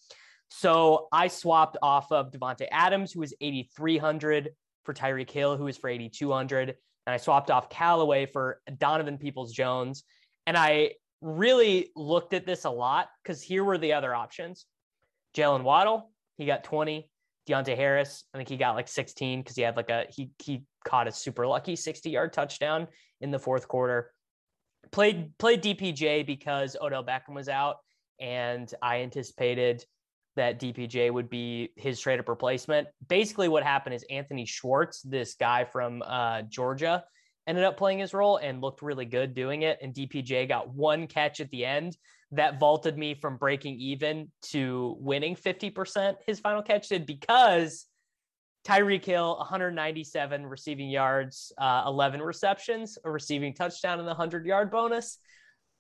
So I swapped off of Davante Adams, who was 8,300 for Tyreek Hill, who was for 8,200. And I swapped off Callaway for Donovan Peoples Jones. And I really looked at this a lot because here were the other options Jaylen Waddle, he got 20. Deonte Harris, I think he got like 16 because he had like a, he, he caught a super lucky 60 yard touchdown in the fourth quarter. Played, played DPJ because Odell Beckham was out. And I anticipated that DPJ would be his trade up replacement. Basically, what happened is Anthony Schwartz, this guy from uh, Georgia, ended up playing his role and looked really good doing it. And DPJ got one catch at the end that vaulted me from breaking even to winning 50%. His final catch did because Tyreek Hill, 197 receiving yards, uh, 11 receptions, a receiving touchdown, and the 100 yard bonus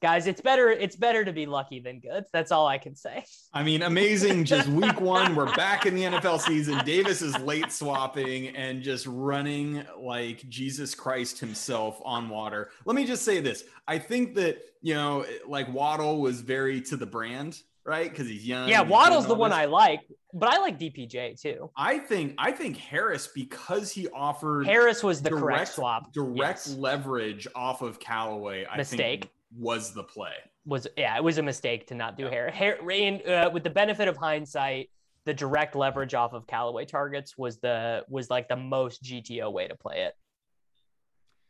guys it's better it's better to be lucky than good that's all i can say I mean, amazing. Just week one, we're back in the NFL season. Davis is late swapping and just running like Jesus Christ himself on water. Let me just say this. I think that, you know, like Waddle was very to the brand, right? Because he's young. yeah waddle's the one i like but i like dpj too I think I think Harris because he offered harris was the correct direct swap direct Yes. leverage off of Callaway. I Mistake. think was the play. was yeah it was a mistake to not do hair hair Rain, uh, with the benefit of hindsight the direct leverage off of callaway targets was the was like the most gto way to play it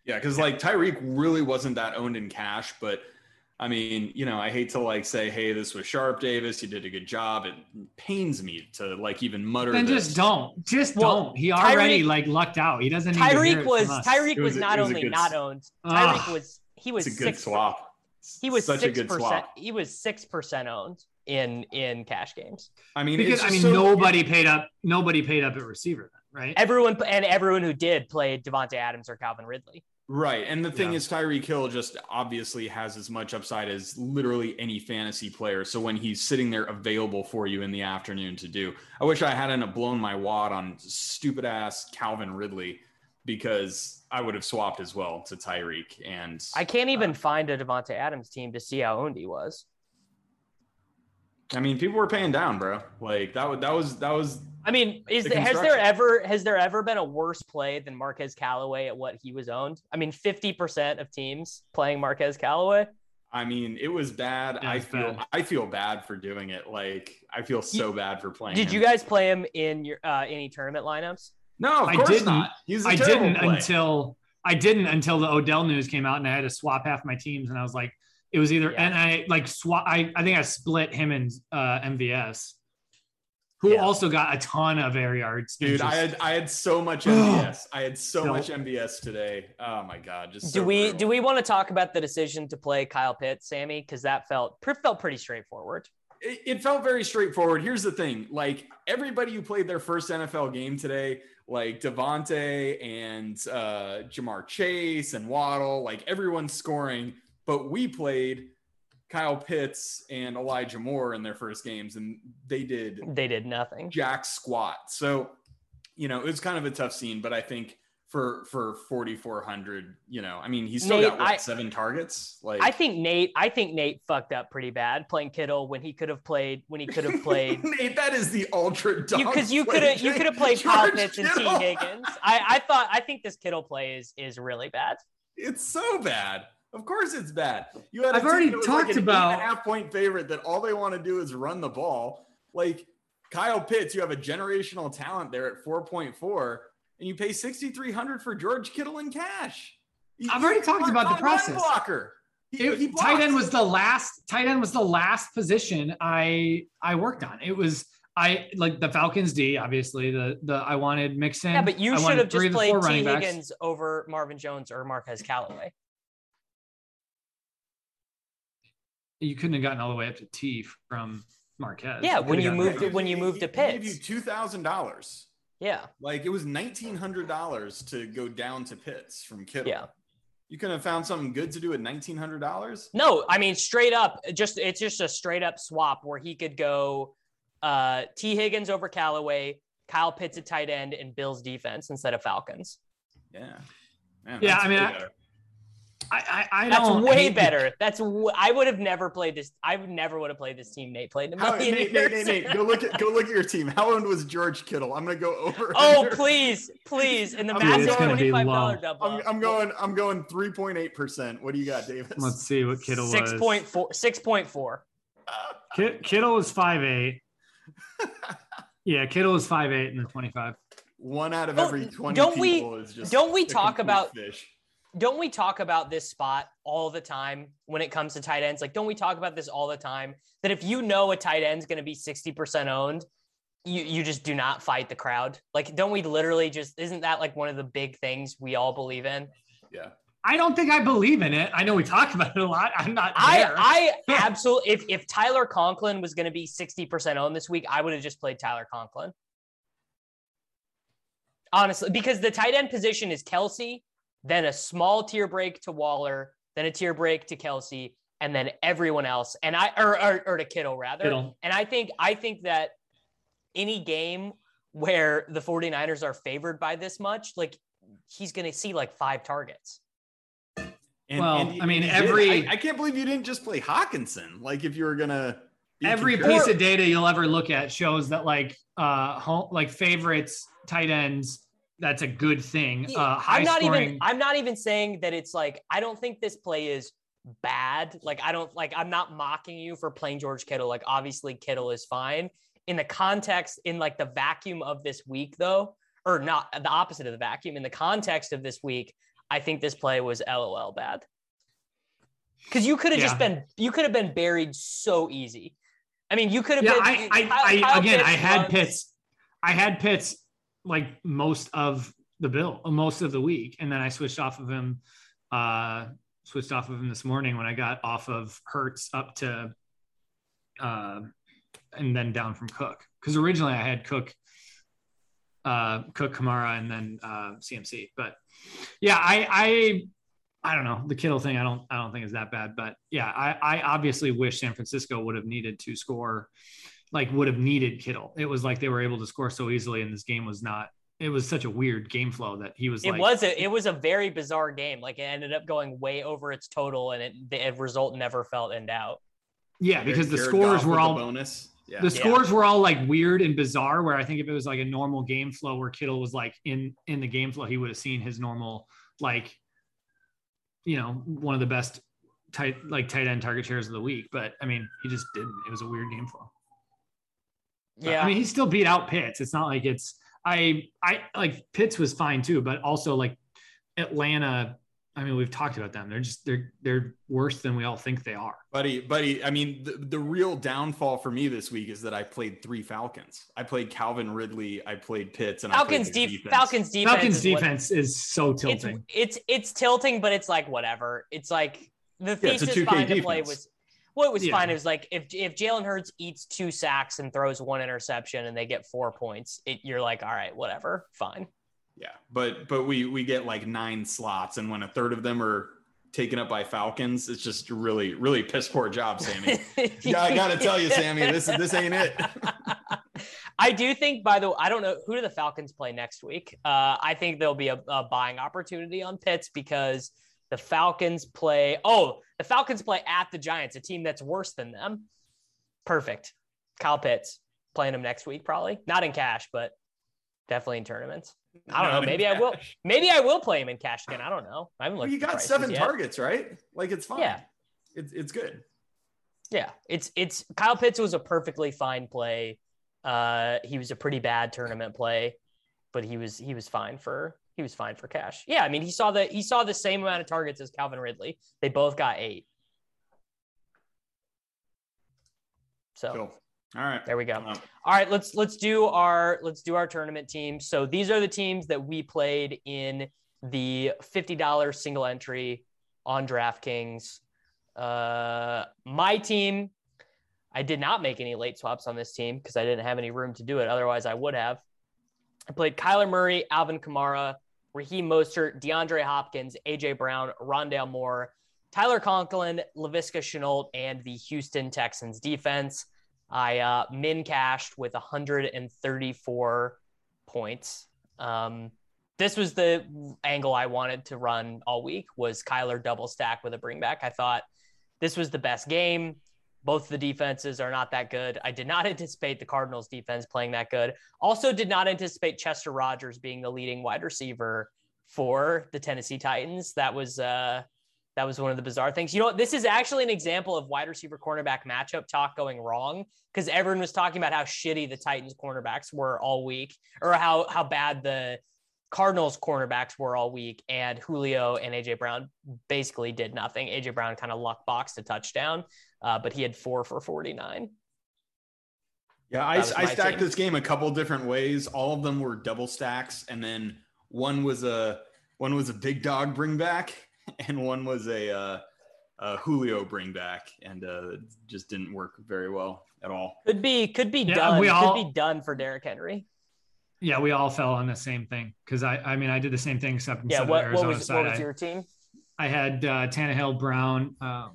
Yeah, because like Tyreek really wasn't that owned in cash, but I mean, you know, I hate to like say, "Hey, this was Sharp Davis. You did a good job." It pains me to like even mutter. Then this. just don't. Just Well, don't. He already Tyreek- like lucked out. He doesn't. Need Tyreek was. Tyreek was, was not it was only good not owned. Ugh. Tyreek was he was It's a good six swap. He was such six a good percent swap. he was six percent owned in in cash games. I mean, because I mean so- nobody paid up. Nobody paid up at receiver then, right? Everyone and everyone who did played Davante Adams or Calvin Ridley. Right. And the thing Yeah. is, Tyreek Hill just obviously has as much upside as literally any fantasy player. So when he's sitting there available for you in the afternoon to do, I wish I hadn't blown my wad on stupid ass Calvin Ridley because I would have swapped as well to Tyreek. And I can't even find a Davante Adams team to see how owned he was. I mean, people were paying down, bro. Like that was that was that was I mean, is The has there ever has there ever been a worse play than Marquez Callaway at what he was owned? I mean, fifty percent of teams playing Marquez Callaway. I mean, it was bad. Yeah, I feel bad. I feel bad for doing it. Like I feel so bad for playing. Did him. you guys play him in your uh, any tournament lineups? No, of I course didn't. not. He's a I didn't play. until I didn't until the Odell news came out, and I had to swap half my teams, and I was like, it was either Yeah. and I like swap. I I think I split him and uh, MVS, who Yeah. also got a ton of air yards. Dude, just- I had I had so much MVS. I had so No. much MVS today. Oh my god, just do we brutal. do we want to talk about the decision to play Kyle Pitts, Sammy? Because that felt felt pretty straightforward. It, it felt very straightforward. Here's the thing: like everybody who played their first NFL game today, like Davante and uh, Ja'Marr Chase and Waddle, like everyone's scoring, but we played Kyle Pitts and Elijah Moore in their first games, and they did They did nothing. jack squat. So, you know, it was kind of a tough scene, but I think for for 4400, you know, I mean, he's still Nate, got what, I- seven targets. Like I think Nate. I think Nate fucked up pretty bad playing Kittle when he could have played when he could have played Nate, that is the ultra dog because you could have you could have played Kyle Pitts and Tee Higgins. I, I thought I think this Kittle play is is really bad. It's so bad. Of course, it's bad. You had i've already talked like an about- eight and a half point favorite that all they want to do is run the ball. Like Kyle Pitts, you have a generational talent there at 4.4, and you pay 6,300 for George Kittle in cash. He- I've already talked about the process. Blocker. He, It- he tight end was the last tight end was the last position I I worked on. It was I like the Falcons D, obviously. The the I wanted Mixon. Yeah, but you I should have three just played four T running backs. Higgins over Marvin Jones or Marquez Callaway. You couldn't have gotten all the way up to T from Marquez. Yeah, when you moved when you moved to He gave you two thousand dollars. Yeah, Like it was nineteen hundred dollars to go down to Pitts from Kittle. yeah. You could have found something good to do at nineteen hundred dollars. No, I mean straight up, just it's just a straight up swap where he could go uh Tee Higgins over Callaway, Kyle Pitts at tight end, and Bills defense instead of Falcons. Yeah. Man, Yeah, I mean, I- better. I I, I That's don't way hate the- better. That's w- I would have never played this. I would never would have played this team Nate played in a How, Nate, years. Nate, Nate, Nate, go look at go look at your team. How owned was George Kittle? I'm gonna go over. oh under. please, please, in the Dude, massive it's gonna be twenty five dollar double. I'm, I'm going. I'm going 3.8 percent. What do you got, Davis? Let's see what Kittle six was. point four. Six point four. Ki- Kittle was five eight. yeah, Kittle was five eight in the twenty five. One out of Don't- every 20 don't we- is just. don't we talk about- fish. Don't we talk about this spot all the time when it comes to tight ends? Like, don't we talk about this all the time? That if you know a tight end's going to be 60% owned, you, you just do not fight the crowd. Like, don't we literally just, isn't that like one of the big things we all believe in? Yeah. I don't think I believe in it. I know we talk about it a lot. I'm not there. I, I absolutely, if, if Tyler Conklin was going to be 60% owned this week, I would have just played Tyler Conklin. Honestly, because the tight end position is Kelce, then a small tier break to Waller, then a tier break to Kelce, and then everyone else. And I or or, or to Kittle rather. Kittle. And I think I think that any game where the 49ers are favored by this much, like he's gonna see like five targets. And, Well, he- I mean, he did. every- I, I can't believe you didn't just play Hockenson. Like if you were gonna. Every conservative. piece of data you'll ever look at shows that like uh home, like favorites, tight ends, that's a good thing. Uh I'm not scoring. even I'm not even saying that it's like I don't think this play is bad. Like I don't like I'm not mocking you for playing George Kittle. Like obviously Kittle is fine. In the context, in like the vacuum of this week, though, or not the opposite of the vacuum, in the context of this week, I think this play was LOL bad. Because you could have Yeah. just been you could have been buried so easy. I mean, you could have Yeah, been. I, I, I, again, Pitts I had runs- Pitts. I had Pitts like most of the bill, most of the week, and then I switched off of him. Uh, switched off of him this morning when I got off of Hurts up to, uh, and then down from Cook because originally I had Cook, uh, Cook Kamara and then uh, CMC, but yeah, I, I I don't know the Kittle thing. I don't I don't think is that bad, but yeah, I I obviously wish San Francisco would have needed to score, like would have needed Kittle. It was like they were able to score so easily, and this game was not. It was such a weird game flow that he was. It like, was a it was a very bizarre game. Like it ended up going way over its total, and it the result never felt in doubt. yeah because the Jared scores Goff were with the all bonus. Yeah. the Yeah. scores were all like weird and bizarre. Where I think if it was like a normal game flow where Kittle was like in in the game flow, he would have seen his normal like, you know, one of the best tight like tight end target shares of the week. But I mean, he just didn't. It was a weird game flow. But, Yeah, I mean, he still beat out Pitts. It's not like it's I I like Pitts was fine too, but also like Atlanta. I mean, we've talked about them. They're just they're they're worse than we all think they are. Buddy, buddy, I mean, the, the real downfall for me this week is that I played three Falcons. I played Calvin Ridley, I played Pitts, and Falcons I played def- defense. Falcons defense. Falcons is defense is so tilting. it's it's tilting, but it's like whatever. It's like the Yeah, it's a thesis 2K behind the play was well, it was Yeah. fine. It was like if if Jalen Hurts eats two sacks and throws one interception and they get four points, it, you're like, all right, whatever, fine. Yeah, but but we we get like nine slots, and when a third of them are taken up by Falcons, it's just really really piss poor job, Sammy. yeah, I gotta tell you, Sammy, this this ain't it. I do think, by the way, I don't know who do the Falcons play next week. Uh, I think there'll be a, a buying opportunity on Pitts because the Falcons play. Oh, the Falcons play at the Giants, a team that's worse than them. Perfect. Kyle Pitts playing them next week, probably not in cash, but definitely in tournaments. I don't know. Not in Maybe I will. Maybe I will play him in cash again. I don't know. I haven't Well, you got seven yet. targets, right? Like it's fine. Yeah. it's it's good. Yeah, it's it's Kyle Pitts was a perfectly fine play. Uh, he was a pretty bad tournament play, but he was he was fine for he was fine for cash. Yeah, I mean he saw the he saw the same amount of targets as Calvin Ridley. They both got eight. So Cool. All right. there we go. Um, All right, let's let's do our let's do our tournament teams. So these are the teams that we played in the fifty dollars single entry on DraftKings. Uh, my team, I did not make any late swaps on this team because I didn't have any room to do it. Otherwise, I would have. I played Kyler Murray, Alvin Kamara, Raheem Mostert, DeAndre Hopkins, AJ Brown, Rondale Moore, Tyler Conklin, Laviska Shenault, and the Houston Texans defense. I uh, min cashed with 134 points. Um, this was the angle I wanted to run all week was Kyler double stack with a bring back. I thought this was the best game. Both the defenses are not that good. I did not anticipate the Cardinals defense playing that good. Also did not anticipate Chester Rogers being the leading wide receiver for the Tennessee Titans. That was uh that was one of the bizarre things. You know? This is actually an example of wide receiver cornerback matchup talk going wrong because everyone was talking about how shitty the Titans cornerbacks were all week or how how bad the Cardinals cornerbacks were all week, and Julio and AJ Brown basically did nothing. AJ Brown kind of luck boxed a touchdown, uh, but he had four for 49. Yeah, I, I stacked team. this game a couple different ways. All of them were double stacks, and then one was a one was a big dog bring back, and one was a, uh, a Julio bring back, and uh, just didn't work very well at all. Could be could be Yeah, done. we could all- be done for Derrick Henry. Yeah, we all fell on the same thing because I, I mean, I did the same thing except Yeah. What, of what was side, what was your team? I had uh, Tannehill, Brown. Um,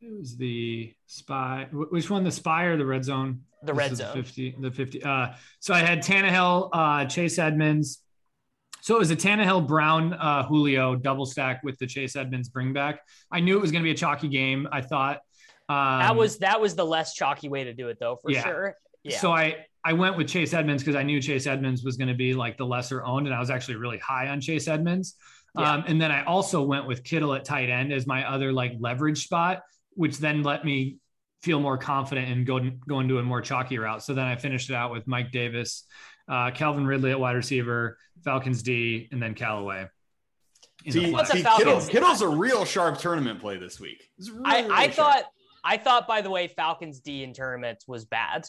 it was the spy. Which one? The spy or the red zone? The red zone. The fifty. The fifty. Uh, so I had Tannehill, uh, Chase Edmonds. So it was a Tannehill, Brown, uh, Julio double stack with the Chase Edmonds bring back. I knew it was going to be a chalky game. I thought um, that was that was the less chalky way to do it though, for Yeah. sure. Yeah. So I I went with Chase Edmonds because I knew Chase Edmonds was going to be like the lesser owned, and I was actually really high on Chase Edmonds. Yeah. Um, and then I also went with Kittle at tight end as my other like leverage spot, which then let me feel more confident and go go into a more chalky route. So then I finished it out with Mike Davis, uh, Calvin Ridley at wide receiver, Falcons D, and then Callaway. in See, the What's a see Kittle, Kittle's a real sharp tournament play this week. Really, I, really I thought I thought by the way Falcons D in tournaments was bad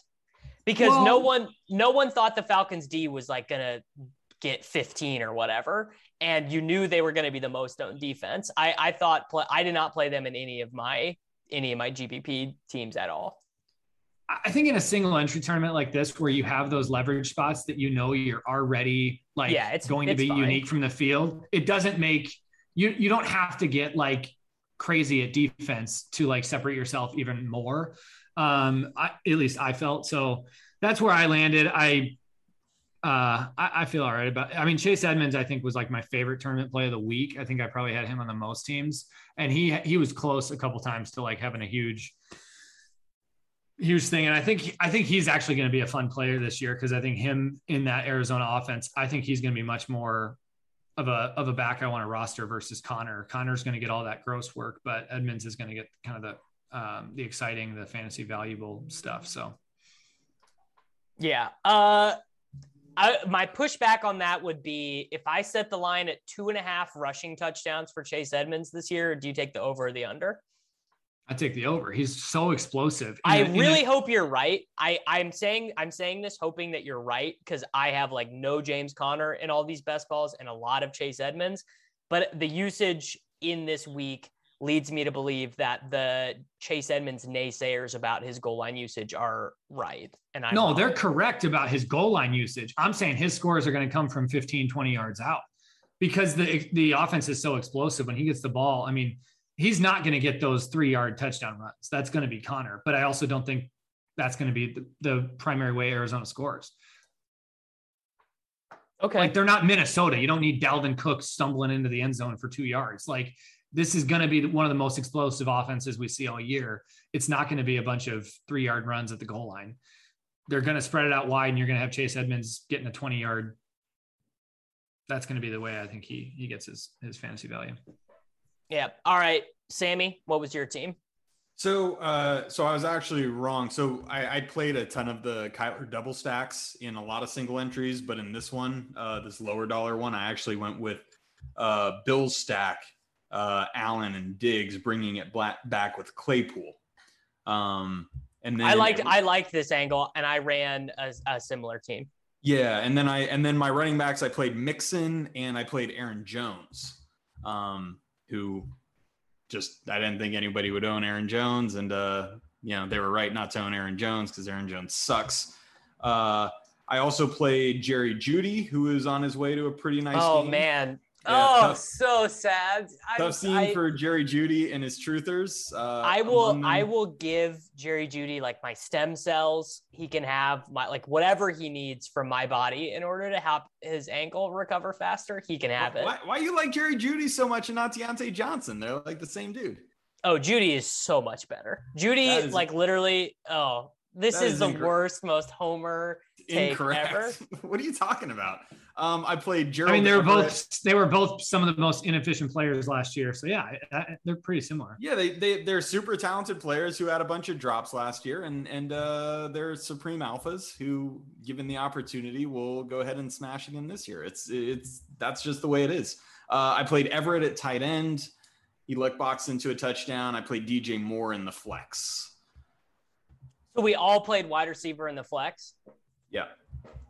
because Well- no one no one thought the Falcons D was like gonna get 15 or whatever and you knew they were going to be the most owned defense I I thought play, I did not play them in any of my any of my GPP teams at all I think in a single entry tournament like this, where you have those leverage spots that you know you're already like Yeah, it's- going to be fine. unique from the field, it doesn't make you you don't have to get like crazy at defense to like separate yourself even more. Um, I, at least I felt so. That's where I landed. I uh I, I feel all right about I mean Chase Edmonds I think was like my favorite tournament play of the week. I think I probably had him on the most teams and he he was close a couple times to like having a huge huge thing and I think I think he's actually going to be a fun player this year because I think him in that Arizona offense I think he's going to be much more of a of a back I want to roster versus Conner. Conner's going to get all that gross work but Edmonds is going to get kind of the um the exciting the fantasy valuable stuff so yeah uh I, my pushback on that would be if I set the line at two and a half rushing touchdowns for Chase Edmonds this year, do you take the over or the under? I take the over. He's so explosive. In I a- in a- really hope you're right. I I'm saying I'm saying this hoping that you're right because I have like no James Conner in all these best balls and a lot of Chase Edmonds, but the usage in this week leads me to believe that the Chase Edmonds naysayers about his goal line usage are right. And I no, they're correct about his goal line usage. I'm saying his scores are going to come from 15, 20 yards out because the the offense is so explosive when he gets the ball. I mean, he's not going to get those three yard touchdown runs. That's going to be Conner, but I also don't think that's going to be the, the primary way Arizona scores. okay. Like they're not Minnesota. You don't need Dalvin Cook stumbling into the end zone for two yards. Like this is going to be one of the most explosive offenses we see all year. It's not going to be a bunch of three yard runs at the goal line. They're going to spread it out wide, and you're going to have Chase Edmonds getting a 20 yard. That's going to be the way I think he he gets his his fantasy value. yeah. All right, Sammy, what was your team? So, uh, so I was actually wrong. So I, I played a ton of the Kyler double stacks in a lot of single entries, but in this one, uh, this lower dollar one, I actually went with uh, Bill's stack, uh, Allen and Diggs, bringing it black, back with Claypool. Um, and then I liked I liked this angle, and I ran a, a similar team. Yeah, and then I and then my running backs I played Mixon and I played Aaron Jones, um, who just I didn't think anybody would own Aaron Jones, and uh, you know they were right not to own Aaron Jones because Aaron Jones sucks. Uh, I also played Jerry Jeudy, who is on his way to a pretty nice. oh game. man. Yeah, oh, tough- so sad. I, tough scene I, for Jerry Jeudy and his truthers. Uh, I will I will give Jerry Jeudy like my stem cells. He can have my like whatever he needs from my body in order to help his ankle recover faster. He can have it. Why, why you like Jerry Jeudy so much and not Diontae Johnson? They're like the same dude. Oh, Jeudy is so much better. Jeudy, is- like literally, oh, this is, is the incorrect. worst, most Homer take Incorrect. ever. what are you talking about? Um, I played Gerald. I mean, they were Everett. both they were both some of the most inefficient players last year. So yeah, I- they're pretty similar. Yeah, they they they're super talented players who had a bunch of drops last year, and and uh, they're supreme alphas who, given the opportunity, will go ahead and smash again this year. It's it's that's just the way it is. Uh, I played Everett at tight end. He luck boxed into a touchdown. I played DJ Moore in the flex. So we all played wide receiver in the flex. Yeah.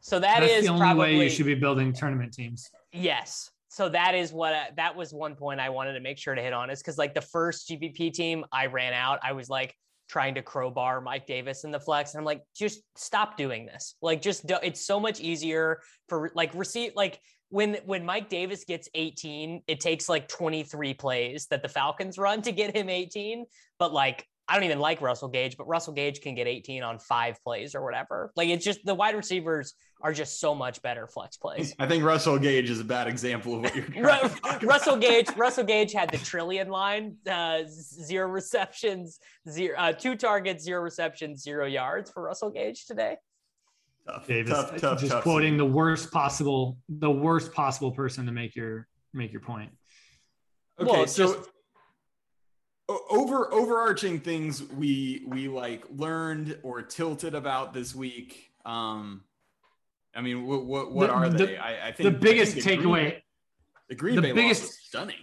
So that That's is the only probably way you should be building tournament teams. Yes. So that is what I, that was one point I wanted to make sure to hit on is because like the first GPP team I ran out, I was like trying to crowbar Mike Davis in the flex, and I'm like, just stop doing this. Like, just do, it's so much easier for like receive like when when Mike Davis gets 18, it takes like 23 plays that the Falcons run to get him 18. But like I don't even like Russell Gage, but Russell Gage can get 18 on five plays or whatever. Like it's just the wide receivers are just so much better flex plays. I think Russell Gage is a bad example of what you're. Ru- trying to talk Russell about. Gage, Russell Gage had the trillion line, uh, zero receptions, zero, uh, two targets, zero receptions, zero yards for Russell Gage today. Tough, Davis, tough, tough, just tough quoting the worst possible, the worst possible person to make your make your point. Okay, Well, so just- o- over overarching things we we like learned or tilted about this week. Um, I mean, what what, what The- are the- they? I, I think The biggest think agree- takeaway, The Green The Bay biggest- loss was stunning.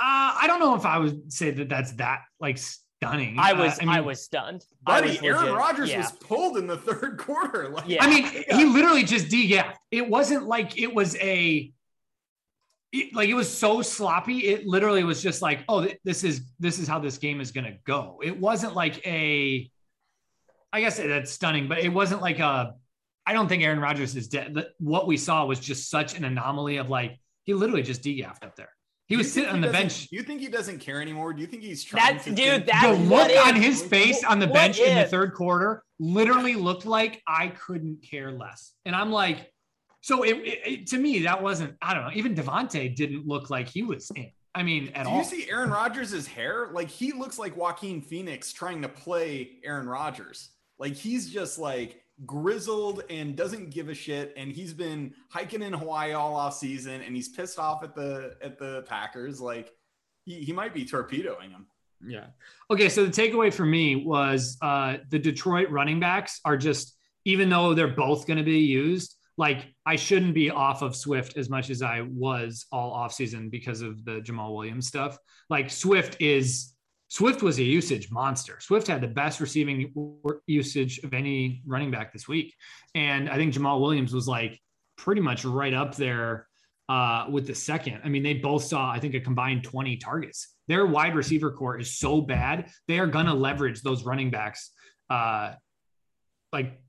Uh, I don't know if I would say that that's that like stunning. I Uh, was I, mean, was stunned. Buddy, was Aaron legit- Rodgers yeah. was pulled in the third quarter. Like, Yeah. I mean, he literally just DGAF. It wasn't like it was a it- like it was so sloppy. It literally was just like, oh, th- this is this is how this game is gonna go. It wasn't like a I guess that's stunning, but it wasn't like a I don't think Aaron Rodgers is dead. What we saw was just such an anomaly of like he literally just DGAF'd up there. He was you think sitting on the bench. Do you think he doesn't care anymore? Do you think he's trying That's to dude. think- That's the what look if. on his face on the What bench in the third quarter literally looked like I couldn't care less. And I'm like, so it, it- it- to me, that wasn't, I don't know, even Davante didn't look like he was in. I mean, at all. Do all. you see Aaron Rodgers' hair? Like he looks like Joaquin Phoenix trying to play Aaron Rodgers. Like he's just like grizzled and doesn't give a shit. And he's been hiking in Hawaii all off season, and he's pissed off at the at the Packers. Like he, he might be torpedoing him. Yeah. Okay. So the takeaway for me was uh, the Detroit running backs are just, even though they're both going to be used, like I shouldn't be off of Swift as much as I was all offseason because of the Jamaal Williams stuff. Like Swift is, Swift was a usage monster. Swift had the best receiving usage of any running back this week. And I think Jamaal Williams was like pretty much right up there uh, with the second. I mean, they both saw, I think, a combined 20 targets. Their wide receiver core is so bad. They are going to leverage those running backs, uh, like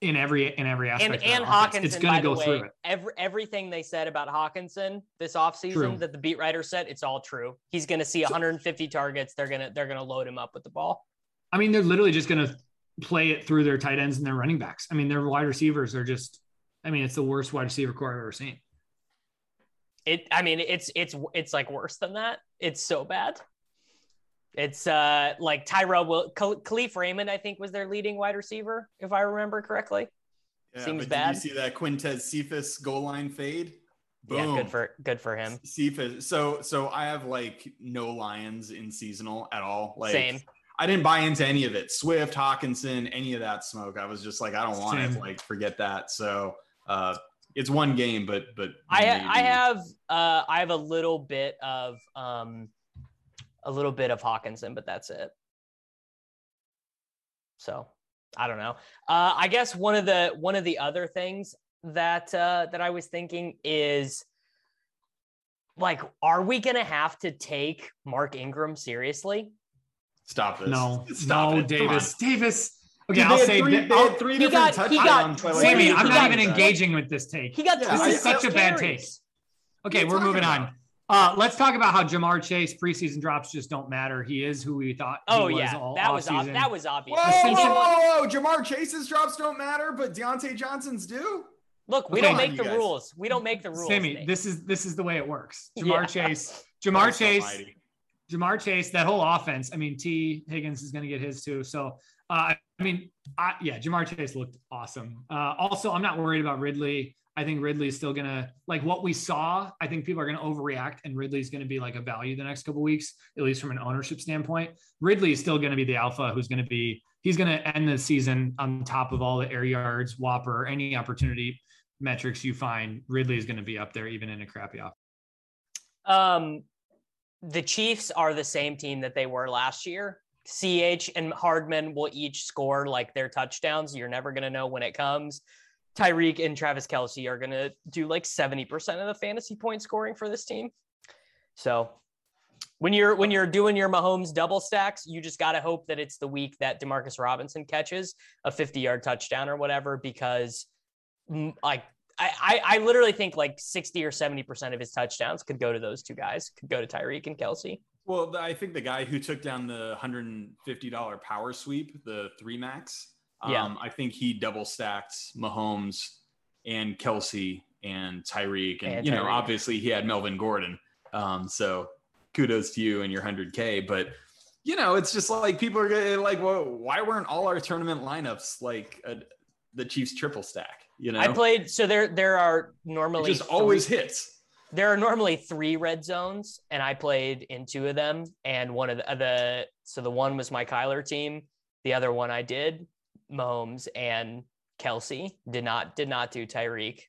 in every in every aspect. and and. Hockenson, it's going to go way, through it. every, everything they said about Hockenson this offseason True. that the beat writer said, it's all true. He's going to see 150 targets. They're gonna they're gonna load him up with the ball. I mean, they're literally just going to play it through their tight ends and their running backs. I mean, their wide receivers are just. I mean, it's the worst wide receiver core I've ever seen. It I mean it's it's it's like worse than that. It's so bad. It's uh like Tyrell will Khal- Kalif Raymond, I think, was their leading wide receiver, if I remember correctly. Seems but bad. Did you see that Quintez Cephus goal line fade? Yeah, Boom. good for good for him. Cephus. So so I have like no Lions in seasonal at all. Like Same. I didn't buy into any of it. Swift, Hockenson, any of that smoke. I was just like, I don't want Same. it. Like, forget that. So uh it's one game, but but I maybe- I have uh I have a little bit of um a little bit of Hockenson, but that's it. So I don't know. Uh I guess one of the one of the other things that uh that I was thinking is like are we gonna have to take Mark Ingram seriously? stop this. No, Stop no, it. Davis. Davis. Okay, Dude, I'll they say three, that- they I'll- had three He different got- he got- touchdowns. by, like, Sammy, Sammy, I'm not even engaging with this take. He got Yeah, this I- is such a bad take. Okay, we're moving talking on. Uh, let's talk about how Ja'Marr Chase preseason drops just don't matter. He is who we thought. He Oh was yeah, all that was ob- that was obvious. Whoa, The whoa, whoa, whoa, Ja'Marr Chase's drops don't matter, but Diontae Johnson's do. Look, we Okay. don't make the guys. rules. We don't make the rules. Sammy, Nate. this is this is the way it works. Ja'Marr Yeah. Chase, Ja'Marr Christ Chase, almighty. Ja'Marr Chase. That whole offense. I mean, Tee Higgins is going to get his too. So, uh, I mean, I, yeah, Ja'Marr Chase looked awesome. Uh, also, I'm not worried about Ridley. I think Ridley is still going to like what we saw. I think people are going to overreact, and Ridley's going to be like a value the next couple weeks, at least from an ownership standpoint. Ridley is still going to be the alpha who's going to be. He's going to end the season on top of all the air yards, WOPR, any opportunity metrics you find. Ridley is going to be up there even in a crappy off. Um, the Chiefs are the same team that they were last year. CH and Hardman will each score like their touchdowns. You're never going to know when it comes. Tyreek and Travis Kelce are going to do like 70% of the fantasy point scoring for this team. So when you're when you're doing your Mahomes double stacks, you just got to hope that it's the week that Demarcus Robinson catches a 50 yard touchdown or whatever, because like I, I, I literally think like 60 or 70% of his touchdowns could go to those two guys, could go to Tyreek and Kelce. Well, I think the guy who took down the $150 power sweep, the three max, um, Yeah. I think he double stacked Mahomes and Kelce and Tyreek. And, And you know, obviously he had Melvin Gordon. Um, so kudos to you and your 100K. But, you know, it's just like people are gonna, like, well, why weren't all our tournament lineups like a, the Chiefs triple stack? You know, I played, so there there are it normally just always three- hits. there are normally three red zones, and I played in two of them. And one of the, the so the one was my Kyler team, the other one I did Mahomes and Kelce did not did not do Tyreek.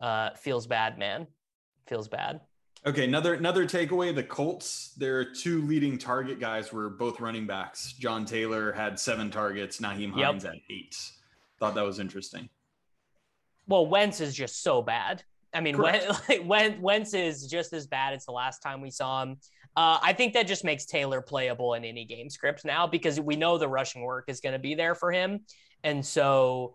Uh, feels bad, man. feels bad. Okay, another another takeaway: the Colts. Their two leading target guys were both running backs. John Taylor had seven targets. Yep. Hines had eight. Thought that was interesting. Well, Wentz is just so bad. I mean, Wentz, Correct. like, Wentz, Wentz is just as bad as the last time we saw him. Uh, I think that just makes Taylor playable in any game script now because we know the rushing work is going to be there for him, and so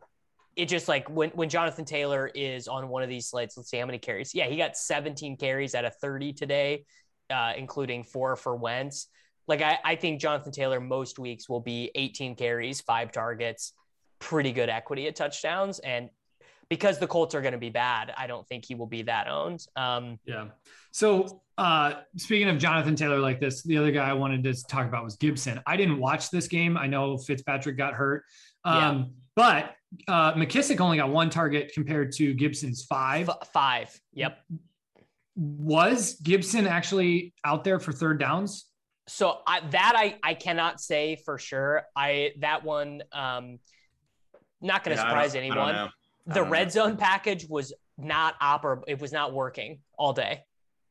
it just like when when Jonathan Taylor is on one of these slates. Let's see how many carries. Yeah, he got 17 carries out of 30 today, uh, including four for Wentz. Like I, I think Jonathan Taylor most weeks will be 18 carries, five targets, pretty good equity at touchdowns, and because the Colts are going to be bad, I don't think he will be that owned. Um, Yeah. So uh speaking of Jonathan Taylor like this, the other guy I wanted to talk about was Gibson. I didn't watch this game. I know Fitzpatrick got hurt. Um, but uh McKissic only got one target compared to Gibson's five. f- five. Yep. Was Gibson actually out there for third downs? So I, that I I cannot say for sure. I that one um, not going to Yeah, surprise don't- I don't anyone. The red know. zone package was not operable. It was not working all day.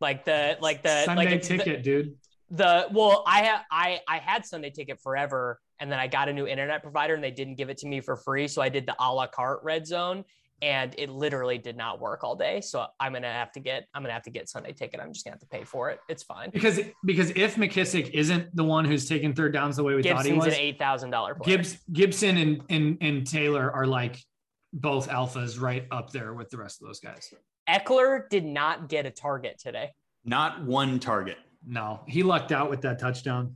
Like the like the Sunday like the- ticket, dude. the well i had i i had sunday ticket forever and then i got a new internet provider and they didn't give it to me for free so i did the a la carte red zone and it literally did not work all day so i'm gonna have to get i'm gonna have to get sunday ticket i'm just gonna have to pay for it it's fine Because because if McKissic isn't the one who's taking third downs the way we thought he gibson's was, an eight thousand dollar Gibbs Gibson and, and and Taylor are like both alphas right up there with the rest of those guys. ekeler did not get a target today Not one target. No, he lucked out with that touchdown.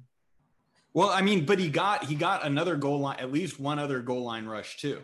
Well, I mean, but he got he got another goal line, at least one other goal line rush too,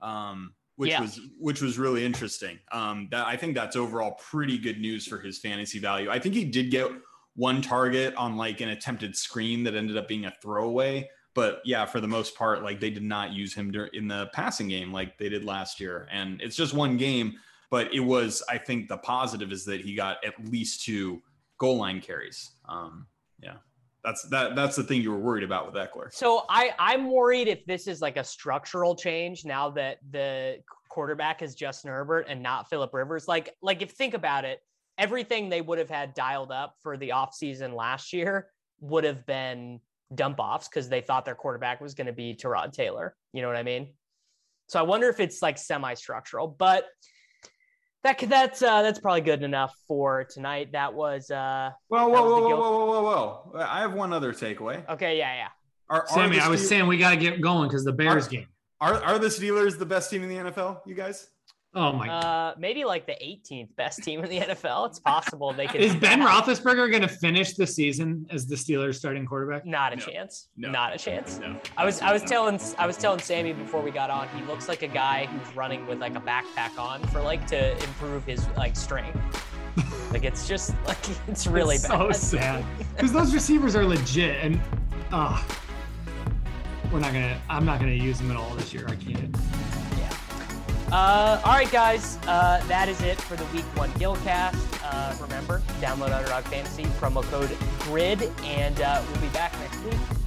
um, which Yeah. was which was really interesting. Um, that I think that's overall pretty good news for his fantasy value. I think he did get one target on like an attempted screen that ended up being a throwaway. But yeah, for the most part, like they did not use him in the passing game like they did last year, and it's just one game. But it was, I think, the positive is that he got at least two goal line carries. Um, yeah, that's that. That's the thing you were worried about with Ekeler. So I I'm worried if this is like a structural change now that the quarterback is Justin Herbert and not Philip Rivers. Like like if think about it, everything they would have had dialed up for the offseason last year would have been dump offs because they thought their quarterback was going to be Tyrod Taylor. You know what I mean? So I wonder if it's like semi-structural, but that could- that's uh, that's probably good enough for tonight. That was uh Whoa, That whoa, was whoa, whoa, whoa, whoa, whoa, whoa! I have one other takeaway. okay, yeah, yeah. Are, are Sammy, the I was Steel- saying we got to get going because the Bears Are- game. are are the Steelers the best team in the NFL? You guys? Oh my! Uh, maybe like the 18th best team in the NFL. It's possible they could. Is Ben that. Roethlisberger going to finish the season as the Steelers starting quarterback? Not a No. chance. No. Not a chance. No. I was I was telling I was telling Sammy before we got on. He looks like a guy who's running with like a backpack on for like to improve his like strength. like it's just like it's really It's bad. so sad because those receivers are legit, and uh, we're not gonna. I'm not gonna use them at all this year. I can't. Uh, all right, guys. Uh, that is it for the week one Gilcast. Uh, remember, download Underdog Fantasy promo code GRID, and uh, we'll be back next week.